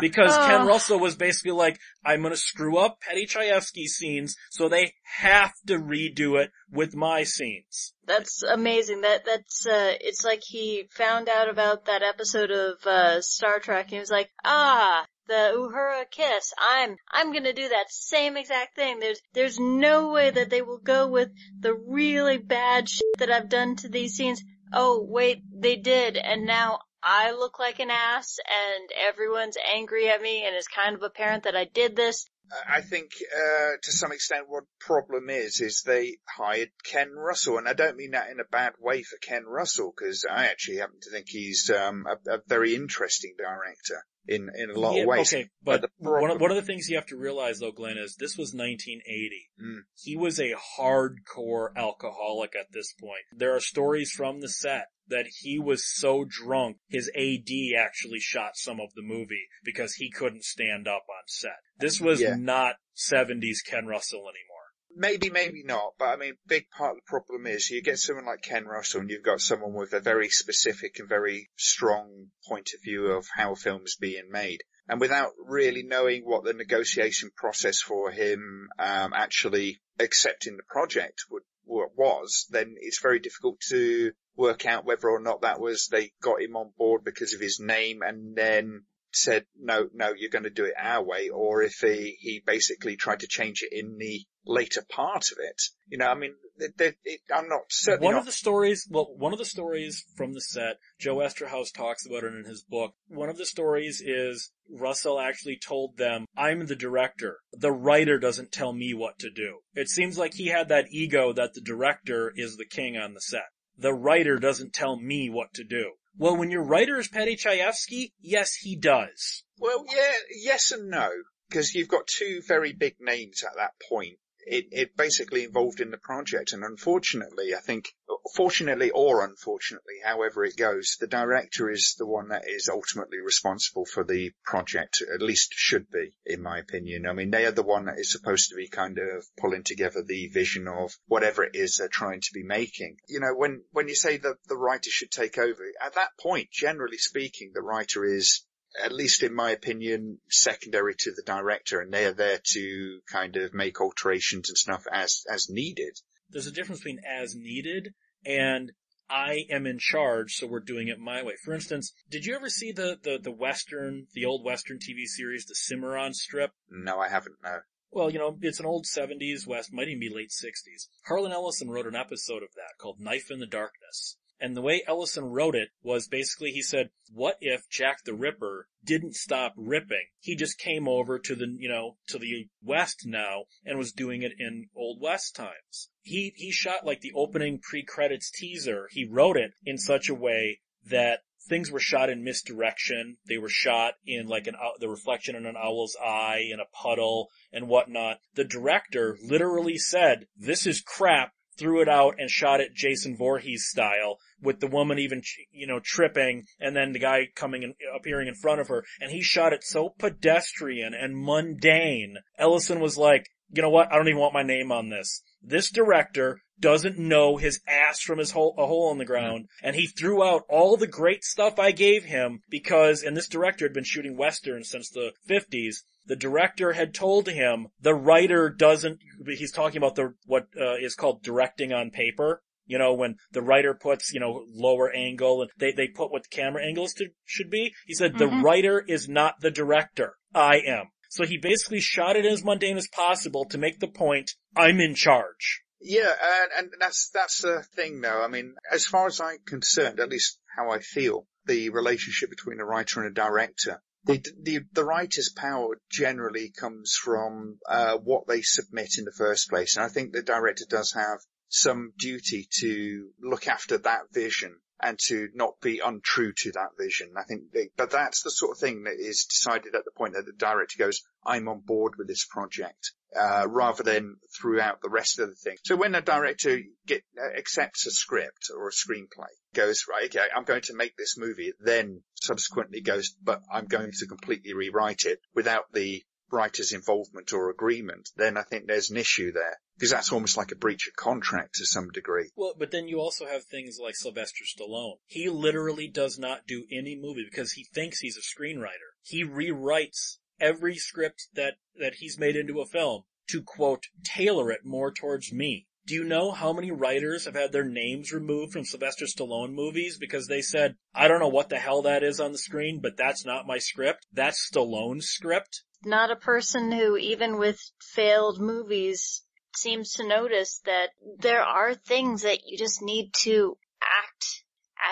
Because uh. Ken Russell was basically like, I'm gonna screw up Paddy Chayefsky scenes, so they have to redo it with my scenes. That's amazing. That, that's, uh, it's like he found out about that episode of, uh, Star Trek and he was like, ah, the Uhura kiss. I'm I'm gonna do that same exact thing. There's there's no way that they will go with the really bad shit that I've done to these scenes. Oh wait, they did, and now I look like an ass, and everyone's angry at me, and it's kind of apparent that I did this. I think, uh, to some extent what problem is, is they hired Ken Russell, and I don't mean that in a bad way for Ken Russell, because I actually happen to think he's, um, a, a very interesting director in, in a lot yeah, of ways. Okay, but, but problem... one, of, one of the things you have to realize though, Glenn, is this was 1980. Mm. He was a hardcore alcoholic at this point. There are stories from the set that he was so drunk, his AD actually shot some of the movie because he couldn't stand up on set. This was yeah. not 70s Ken Russell anymore. Maybe, maybe not, but I mean, big part of the problem is you get someone like Ken Russell and you've got someone with a very specific and very strong point of view of how a film is being made. And without really knowing what the negotiation process for him, um, actually accepting the project would, was, then it's very difficult to work out whether or not that was they got him on board because of his name and then said, no, no, you're going to do it our way, or if he, he basically tried to change it in the later part of it. You know, I mean, they, they, I'm not certain. One not... of the stories, well, one of the stories from the set, Joe Eszterhas talks about it in his book. One of the stories is Russell actually told them, I'm the director. The writer doesn't tell me what to do. It seems like he had that ego that the director is the king on the set. The writer doesn't tell me what to do. Well, when your writer is Paddy Chayefsky, yes, he does. Well, yeah, yes and no. Because you've got two very big names at that point it, it basically involved in the project. And unfortunately, I think, fortunately or unfortunately, however it goes, the director is the one that is ultimately responsible for the project, at least should be, in my opinion. I mean, they are the one that is supposed to be kind of pulling together the vision of whatever it is they're trying to be making. You know, when, when you say that the writer should take over, at that point, generally speaking, the writer is at least in my opinion, secondary to the director and they are there to kind of make alterations and stuff as, as needed. There's a difference between as needed and I am in charge, so we're doing it my way. For instance, did you ever see the, the, the Western, the old Western TV series, the Cimarron strip? No, I haven't, no. Well, you know, it's an old 70s West, might even be late 60s. Harlan Ellison wrote an episode of that called Knife in the Darkness. And the way Ellison wrote it was basically he said, what if Jack the Ripper didn't stop ripping? He just came over to the, you know, to the West now and was doing it in Old West times. He, he shot like the opening pre-credits teaser. He wrote it in such a way that things were shot in misdirection. They were shot in like an, the reflection in an owl's eye in a puddle and whatnot. The director literally said, this is crap threw it out and shot it Jason Voorhees style with the woman even, you know, tripping and then the guy coming and appearing in front of her. And he shot it so pedestrian and mundane. Ellison was like, you know what? I don't even want my name on this. This director doesn't know his ass from his hole, a hole in the ground, and he threw out all the great stuff I gave him because, and this director had been shooting westerns since the 50s, the director had told him the writer doesn't, he's talking about the, what uh, is called directing on paper. You know, when the writer puts, you know, lower angle and they, they put what the camera angles to, should be. He said, Mhm. the writer is not the director. I am. So he basically shot it as mundane as possible to make the point, I'm in charge. Yeah, and, and that's that's the thing, though. I mean, as far as I'm concerned, at least how I feel, the relationship between a writer and a director, the the, the writer's power generally comes from uh, what they submit in the first place, and I think the director does have some duty to look after that vision and to not be untrue to that vision. I think, they, but that's the sort of thing that is decided at the point that the director goes, "I'm on board with this project." uh, rather than throughout the rest of the thing. So when a director get, uh, accepts a script or a screenplay, goes, right, okay, I'm going to make this movie, then subsequently goes, but I'm going to completely rewrite it without the writer's involvement or agreement, then I think there's an issue there. Because that's almost like a breach of contract to some degree. Well, but then you also have things like Sylvester Stallone. He literally does not do any movie because he thinks he's a screenwriter. He rewrites every script that, that he's made into a film to quote, tailor it more towards me. Do you know how many writers have had their names removed from Sylvester Stallone movies because they said, I don't know what the hell that is on the screen, but that's not my script. That's Stallone's script. Not a person who, even with failed movies, seems to notice that there are things that you just need to act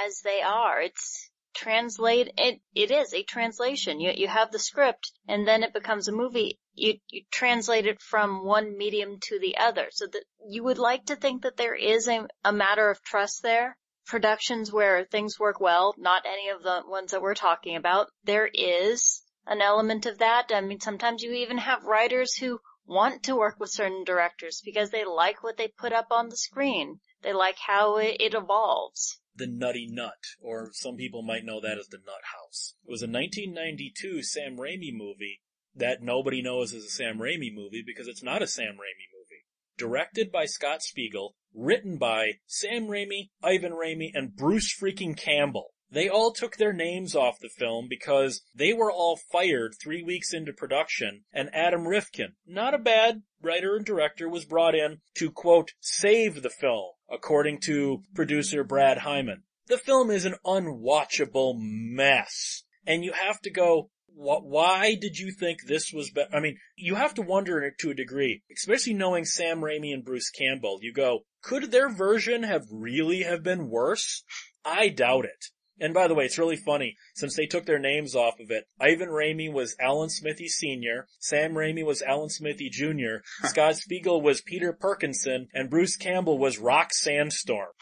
as they are. It's translate, it, it is a translation. You, you have the script and then it becomes a movie. You, you translate it from one medium to the other. So that you would like to think that there is a, a matter of trust there. Productions where things work well, not any of the ones that we're talking about, there is an element of that. I mean, sometimes you even have writers who want to work with certain directors because they like what they put up on the screen. They like how it, it evolves. The Nutty Nut, or some people might know that as the Nutt House. It was a 1992 Sam Raimi movie that nobody knows is a Sam Raimi movie because it's not a Sam Raimi movie. Directed by Scott Spiegel, written by Sam Raimi, Ivan Raimi, and Bruce freaking Campbell. They all took their names off the film because they were all fired three weeks into production and Adam Rifkin, not a bad writer and director, was brought in to quote, save the film, according to producer Brad Wyman. The film is an unwatchable mess. And you have to go, why did you think this was better? I mean, you have to wonder to a degree, especially knowing Sam Raimi and Bruce Campbell. You go, could their version have really have been worse? I doubt it. And by the way, it's really funny, since they took their names off of it, Ivan Raimi was Alan Smithee Sr., Sam Raimi was Alan Smithee Jr., Scott Spiegel was Peter Perkinson, and Bruce Campbell was Rock Sandstorm.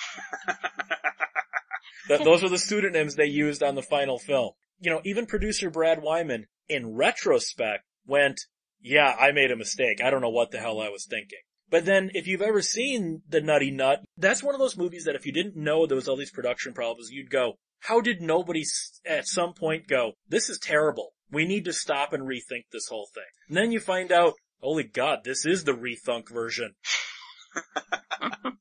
Th- those were the pseudonyms they used on the final film. You know, even producer Brad Wyman, in retrospect, went, yeah, I made a mistake. I don't know what the hell I was thinking. But then, if you've ever seen The Nutty Nut, that's one of those movies that if you didn't know there was all these production problems, you'd go, how did nobody at some point go, this is terrible. We need to stop and rethink this whole thing. And then you find out, holy god, this is the rethunk version.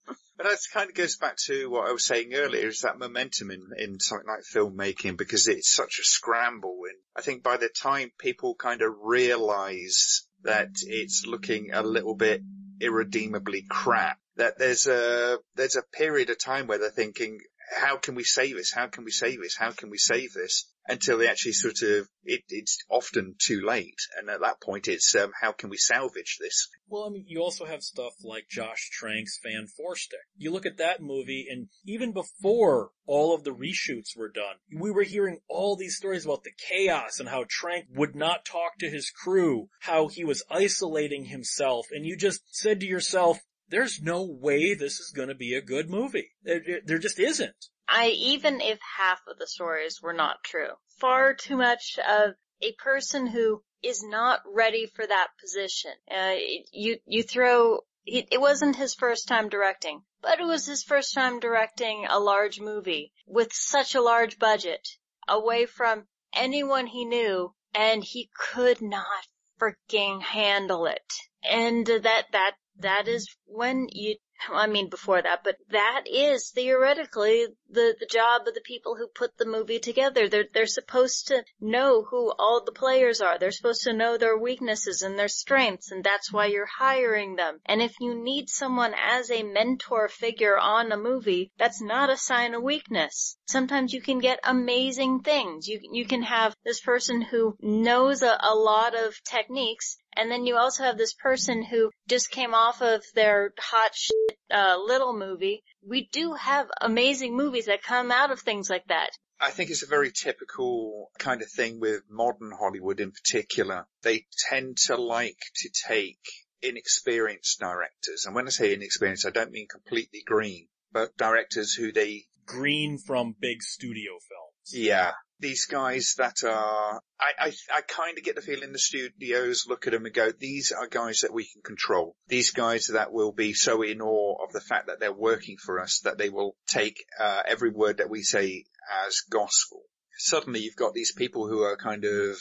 But that kind of goes back to what I was saying earlier, is that momentum in, in something like filmmaking because it's such a scramble. And I think by the time people kind of realize that it's looking a little bit irredeemably crap, that there's a, there's a period of time where they're thinking, how can we save this? How can we save this? How can we save this? Until they actually sort of, it, it's often too late. And at that point it's, um, how can we salvage this? Well, I mean, you also have stuff like Josh Trank's Fan Four Stick. You look at that movie, and even before all of the reshoots were done, we were hearing all these stories about the chaos and how Trank would not talk to his crew, how he was isolating himself, and you just said to yourself, there's no way this is gonna be a good movie. There, there just isn't. I, even if half of the stories were not true, far too much of a person who is not ready for that position. Uh, you, you throw, it, it wasn't his first time directing, but it was his first time directing a large movie with such a large budget away from anyone he knew and he could not freaking handle it. And that, that, that mm-hmm. is when you I mean before that, but that is theoretically the, the job of the people who put the movie together. They're, they're supposed to know who all the players are. They're supposed to know their weaknesses and their strengths, and that's why you're hiring them. And if you need someone as a mentor figure on a movie, that's not a sign of weakness. Sometimes you can get amazing things. You, you can have this person who knows a, a lot of techniques and then you also have this person who just came off of their hot shit, uh, little movie. We do have amazing movies that come out of things like that. I think it's a very typical kind of thing with modern Hollywood in particular. They tend to like to take inexperienced directors. And when I say inexperienced, I don't mean completely green, but directors who they green from big studio films. Yeah, these guys that are, I, I, I kind of get the feeling the studios look at them and go, these are guys that we can control. These guys that will be so in awe of the fact that they're working for us that they will take uh, every word that we say as gospel. Suddenly you've got these people who are kind of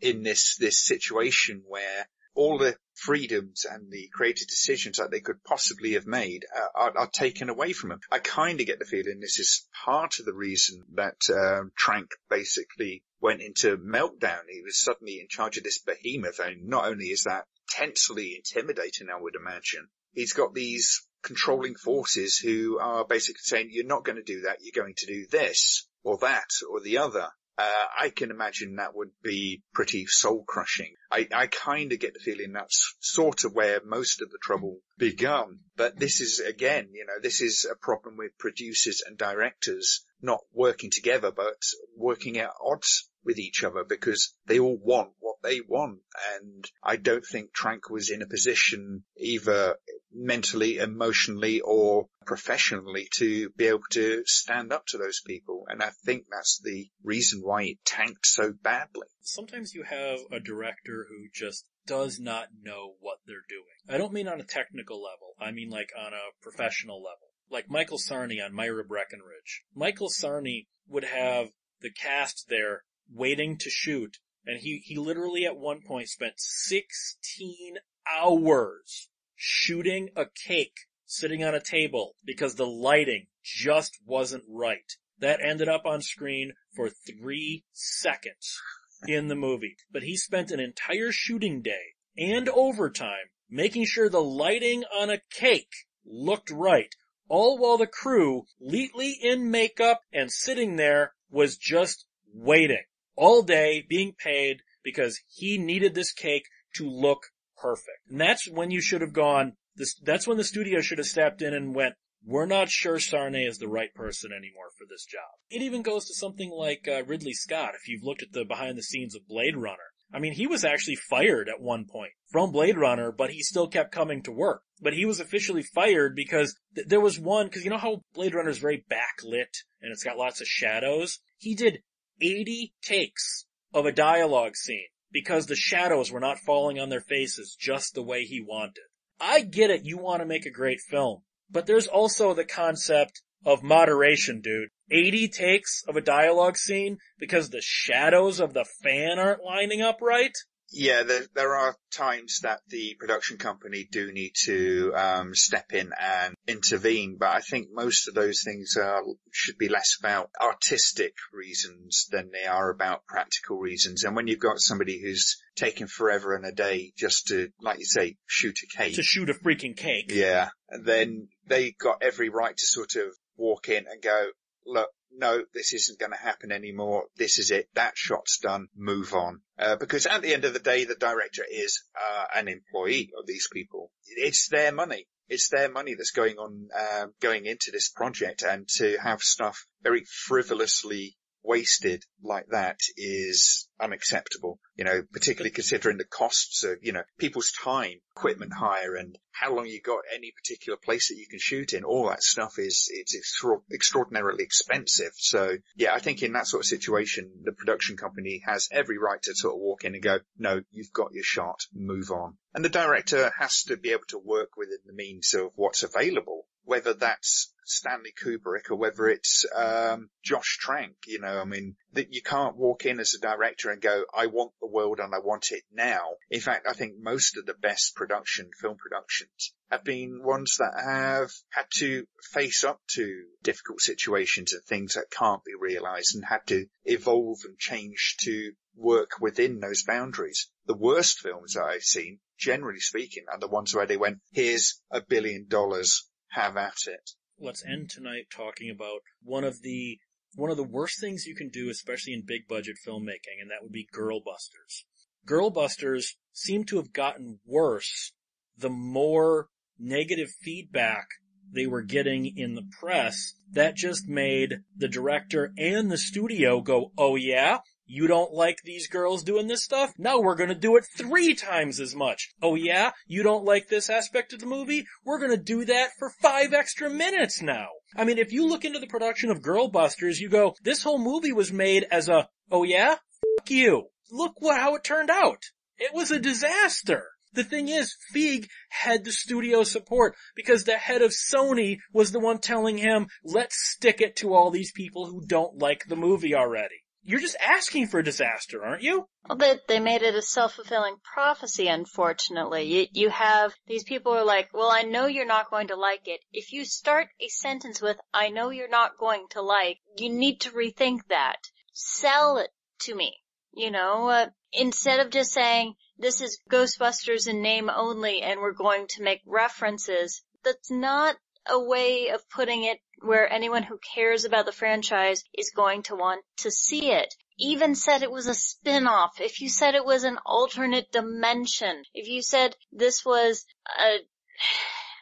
in this, this situation where all the freedoms and the creative decisions that they could possibly have made uh, are, are, taken away from them. I kind of get the feeling this is part of the reason that um, Trank basically went into meltdown. He was suddenly in charge of this behemoth, and not only is that tensely intimidating, I would imagine, he's got these controlling forces who are basically saying, you're not going to do that, you're going to do this, or that, or the other. Uh, I can imagine that would be pretty soul crushing. I, I kind of get the feeling that's sort of where most of the trouble begun. But this is again, you know, this is a problem with producers and directors not working together, but working at odds with each other because they all want what they want. And I don't think Trank was in a position either mentally, emotionally or professionally to be able to stand up to those people. And I think that's the reason why it tanked so badly. Sometimes you have a director who just does not know what they're doing. I don't mean on a technical level. I mean like on a professional level. Like Michael Sarne on Myra Breckinridge. Michael Sarne would have the cast there waiting to shoot and he, he literally at one point spent 16 hours shooting a cake sitting on a table because the lighting just wasn't right. That ended up on screen for three seconds in the movie. But he spent an entire shooting day and overtime making sure the lighting on a cake looked right, all while the crew, neatly in makeup and sitting there, was just waiting all day being paid because he needed this cake to look perfect. And that's when you should have gone, this, that's when the studio should have stepped in and went, we're not sure Sarne is the right person anymore for this job. It even goes to something like uh, Ridley Scott, if you've looked at the behind the scenes of Blade Runner. I mean, he was actually fired at one point from Blade Runner, but he still kept coming to work. But he was officially fired because th- there was one, cause you know how Blade Runner is very backlit and it's got lots of shadows? He did 80 takes of a dialogue scene because the shadows were not falling on their faces just the way he wanted. I get it, you want to make a great film, but there's also the concept of moderation, dude. 80 takes of a dialogue scene because the shadows of the fan aren't lining up right? Yeah, there, there are times that the production company do need to um, step in and intervene, but I think most of those things are, should be less about artistic reasons than they are about practical reasons. And when you've got somebody who's taking forever and a day just to, like you say, shoot a cake. To shoot a freaking cake. Yeah. And then they got every right to sort of walk in and go, look, no, this isn't going to happen anymore. This is it. That shot's done. Move on. Uh, because at the end of the day, the director is uh, an employee of these people. It's their money. It's their money that's going on, uh, going into this project, and to have stuff very frivolously wasted like that is unacceptable. You know, particularly considering the costs of, you know, people's time, equipment hire and how long you got any particular place that you can shoot in. All that stuff is, it's extra- extraordinarily expensive. So yeah, I think in that sort of situation, the production company has every right to sort of walk in and go, no, you've got your shot, move on. And the director has to be able to work within the means of what's available whether that's Stanley Kubrick or whether it's um, Josh Trank. You know, I mean, that you can't walk in as a director and go, "I want the world and I want it now." In fact, I think most of the best production film productions have been ones that have had to face up to difficult situations and things that can't be realized and had to evolve and change to work within those boundaries. The worst films that I've seen, generally speaking, are the ones where they went, here's a billion dollars, have at it. Let's end tonight talking about one of the one of the worst things you can do, especially in big budget filmmaking, and that would be girl busters. Girl busters seem to have gotten worse the more negative feedback they were getting in the press. That just made the director and the studio go, oh yeah? You don't like these girls doing this stuff? Now we're gonna do it three times as much. Oh yeah? You don't like this aspect of the movie? We're gonna do that for five extra minutes now. I mean, if you look into the production of Girl Busters, you go, this whole movie was made as a, oh yeah? Fuck you. Look what, how it turned out. It was a disaster. The thing is, Feig had the studio support because the head of Sony was the one telling him, let's stick it to all these people who don't like the movie already. You're just asking for a disaster, aren't you? Well, they, they made it a self-fulfilling prophecy, unfortunately. You, you have these people are like, well, I know you're not going to like it. If you start a sentence with, I know you're not going to like, you need to rethink that. Sell it to me. You know, uh, instead of just saying, this is Ghostbusters in name only and we're going to make references, that's not a way of putting it where anyone who cares about the franchise is going to want to see it. Even said it was a spin-off, if you said it was an alternate dimension, if you said this was a,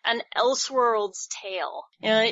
an Elseworlds tale, you know,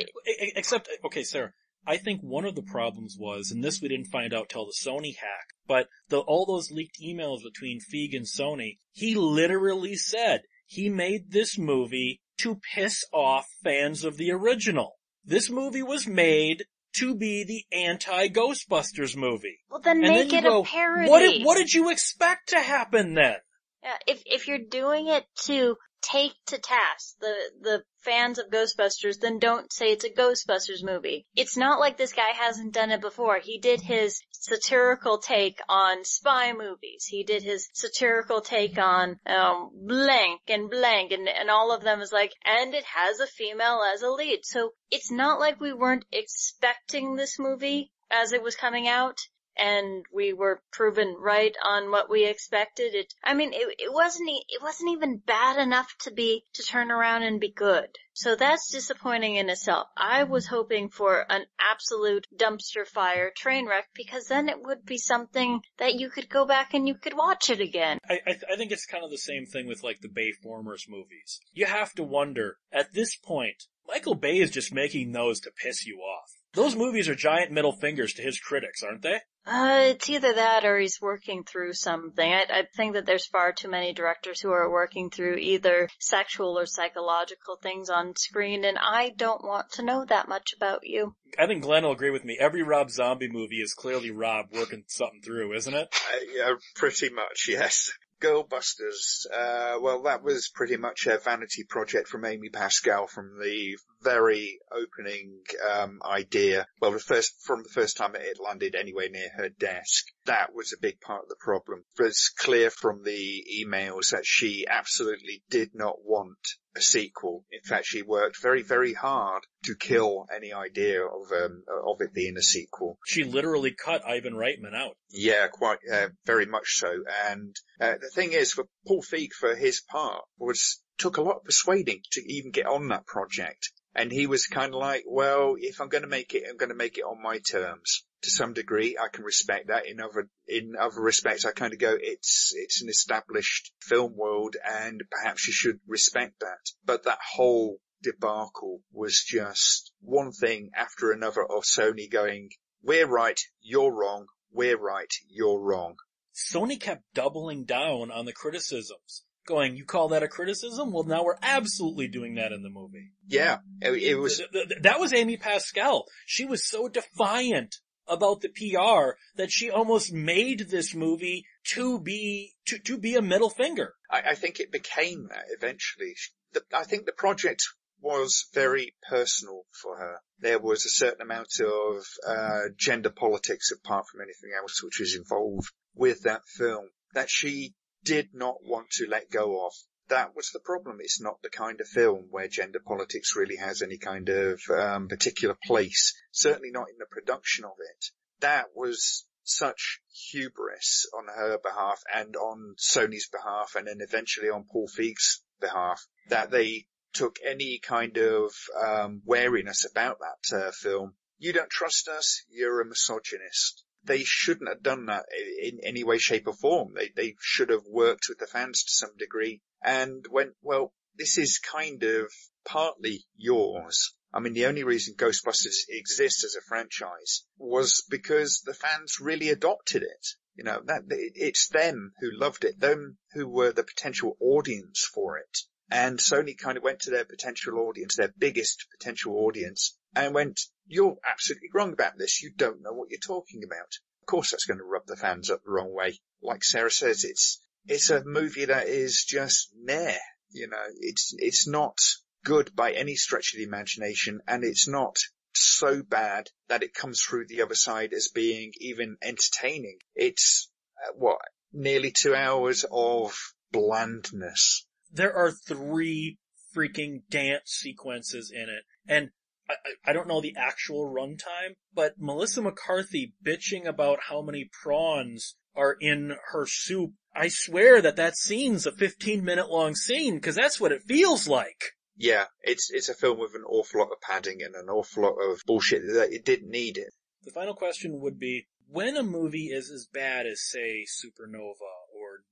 Except, okay, Sarah, I think one of the problems was, and this we didn't find out till the Sony hack, but the, all those leaked emails between Feig and Sony, he literally said he made this movie to piss off fans of the original. This movie was made to be the anti-Ghostbusters movie. well then And make then it go, a parody. What did, what did you expect to happen then? Yeah, if if you're doing it to take to task the the fans of Ghostbusters, then don't say it's a Ghostbusters movie. It's not like this guy hasn't done it before. He did his satirical take on spy movies. He did his satirical take on um blank and blank and and all of them is like and it has a female as a lead. So it's not like we weren't expecting this movie as it was coming out and we were proven right on what we expected. It, I mean, it, it wasn't, it wasn't even bad enough to be, to turn around and be good. So that's disappointing in itself. I was hoping for an absolute dumpster fire train wreck because then it would be something that you could go back and you could watch it again. I, I, I think it's kind of the same thing with like the Bay Formers movies. You have to wonder, at this point, Michael Bay is just making those to piss you off. Those movies are giant middle fingers to his critics, aren't they? Uh, it's either that or he's working through something. I, I think that there's far too many directors who are working through either sexual or psychological things on screen, and I don't want to know that much about you. I think Glenn will agree with me. Every Rob Zombie movie is clearly Rob working something through, isn't it? Uh, yeah, pretty much, yes. Girlbusters, uh, well that was pretty much a vanity project from Amy Pascal from the very opening, um, idea. Well, the first, from the first time it landed anywhere near her desk. That was a big part of the problem. It was clear from the emails that she absolutely did not want a sequel. In fact, she worked very, very hard to kill any idea of, um, of it being a sequel. She literally cut Ivan Reitman out. Yeah, quite, uh, very much so. And uh, the thing is, for Paul Feig, for his part, was took a lot of persuading to even get on that project. And he was kind of like, well, if I'm going to make it, I'm going to make it on my terms. To some degree, I can respect that. In other, in other respects, I kind of go, it's, it's an established film world and perhaps you should respect that. But that whole debacle was just one thing after another of Sony going, we're right, you're wrong, we're right, you're wrong. Sony kept doubling down on the criticisms. Going, you call that a criticism? Well, now we're absolutely doing that in the movie. Yeah, it, it was, Th- th- That was Amy Pascal. She was so defiant about the PR that she almost made this movie to be, to, to be a middle finger. I, I think it became that eventually. The, I think the project was very personal for her. There was a certain amount of uh, gender politics, apart from anything else, which was involved with that film that she did not want to let go of. That was the problem. It's not the kind of film where gender politics really has any kind of um, particular place. Certainly not in the production of it. That was such hubris on her behalf and on Sony's behalf and then eventually on Paul Feig's behalf that they took any kind of um, wariness about that uh, film. You don't trust us, you're a misogynist. They shouldn't have done that in any way, shape or form. They, they should have worked with the fans to some degree and went, well, this is kind of partly yours. I mean, the only reason Ghostbusters exists as a franchise was because the fans really adopted it. You know, that, it's them who loved it, them who were the potential audience for it. And Sony kind of went to their potential audience, their biggest potential audience, and went, you're absolutely wrong about this. You don't know what you're talking about. Of course that's going to rub the fans up the wrong way. Like Sarah says, it's, it's a movie that is just meh. You know, it's, it's not good by any stretch of the imagination and it's not so bad that it comes through the other side as being even entertaining. It's, uh, what, nearly two hours of blandness there are three freaking dance sequences in it. And I, I don't know the actual runtime, but Melissa McCarthy bitching about how many prawns are in her soup. I swear that that scene's a 15 minute long scene because that's what it feels like. Yeah, it's it's a film with an awful lot of padding and an awful lot of bullshit that it didn't need it. The final question would be, when a movie is as bad as say Supernova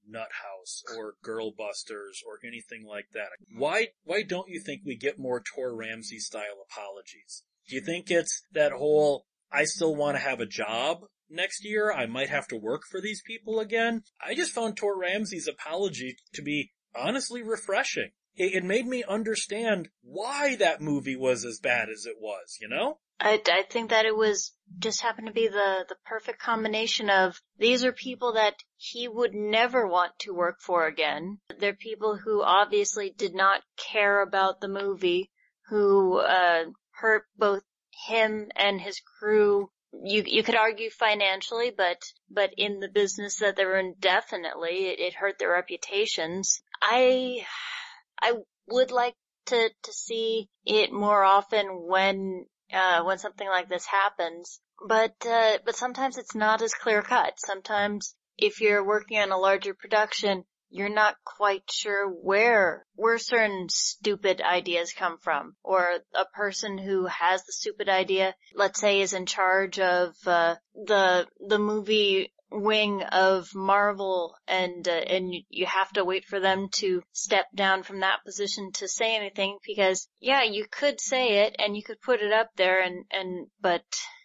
Nutt House or Girl Busters or anything like that. Why, why don't you think we get more Tor Ramsey style apologies? Do you think it's that whole, I still want to have a job next year? I might have to work for these people again? I just found Tor Ramsey's apology to be honestly refreshing. It, it made me understand why that movie was as bad as it was, you know? I, I think that it was just happened to be the, the perfect combination of these are people that he would never want to work for again. They're people who obviously did not care about the movie, who, uh, hurt both him and his crew. You, you could argue financially, but, but in the business that they're in, definitely, it, it hurt their reputations. I, I would like to, to see it more often when uh, when something like this happens. But, uh, but sometimes it's not as clear cut. Sometimes if you're working on a larger production, you're not quite sure where, where certain stupid ideas come from. Or a person who has the stupid idea, let's say is in charge of, uh, the, the movie wing of Marvel and uh, and you have to wait for them to step down from that position to say anything because yeah you could say it and you could put it up there and and but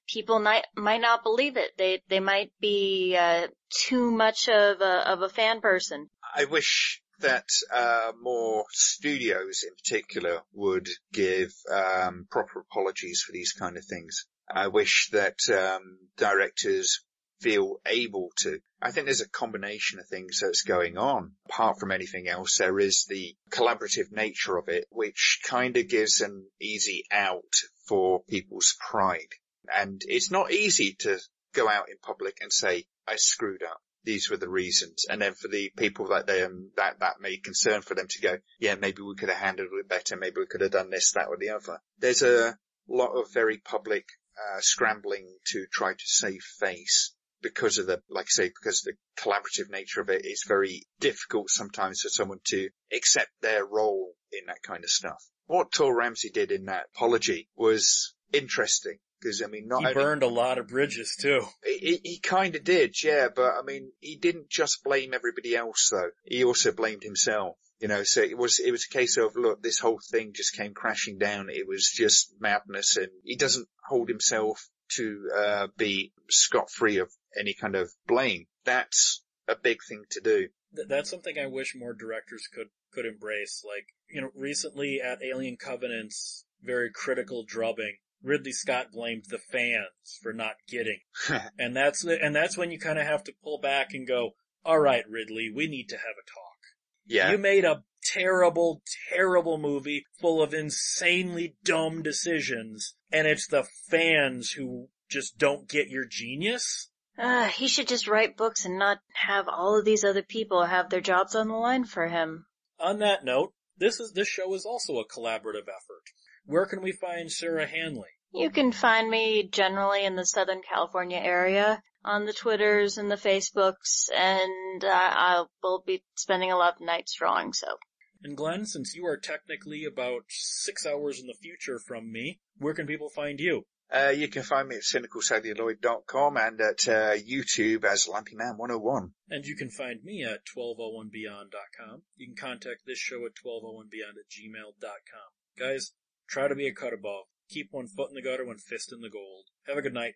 people might might not believe it. They they might be uh, too much of a of a fan person. I wish that uh, more studios in particular would give um, proper apologies for these kind of things. I wish that um, directors feel able to. I think there's a combination of things that's going on. Apart from anything else, there is the collaborative nature of it, which kind of gives an easy out for people's pride. And it's not easy to go out in public and say, I screwed up. These were the reasons. And then for the people that they, um, that, that may concern for them to go, yeah, maybe we could have handled it better. Maybe we could have done this, that or the other. There's a lot of very public uh, scrambling to try to save face because of the, like I say, because of the collaborative nature of it, it's very difficult sometimes for someone to accept their role in that kind of stuff. What Tor Ramsey did in that apology was interesting. Because I mean, not he only, burned a lot of bridges too. He, he kind of did, yeah. But I mean, he didn't just blame everybody else though. He also blamed himself. You know, so it was it was a case of look, this whole thing just came crashing down. It was just madness, and he doesn't hold himself to uh, be scot free of any kind of blame. That's a big thing to do. That's something I wish more directors could could embrace. Like you know, recently at Alien Covenant's very critical drubbing, Ridley Scott blamed the fans for not getting, and that's and that's when you kind of have to pull back and go, all right, Ridley, we need to have a talk. Yeah. You made a terrible, terrible movie full of insanely dumb decisions, and it's the fans who just don't get your genius? Uh, he should just write books and not have all of these other people have their jobs on the line for him. On that note, this is this show is also a collaborative effort. Where can we find Sarah Hanley? You can find me generally in the Southern California area on the Twitters and the Facebooks, and uh, I will be spending a lot of nights drawing, so. And Glenn, since you are technically about six hours in the future from me, where can people find you? Uh, you can find me at cynicalcelluloid.com and at uh, YouTube as LampyMan101. And you can find me at 1201beyond.com. You can contact this show at 1201beyond at gmail.com. Guys, try to be a cut above. Keep one foot in the gutter, one fist in the gold. Have a good night.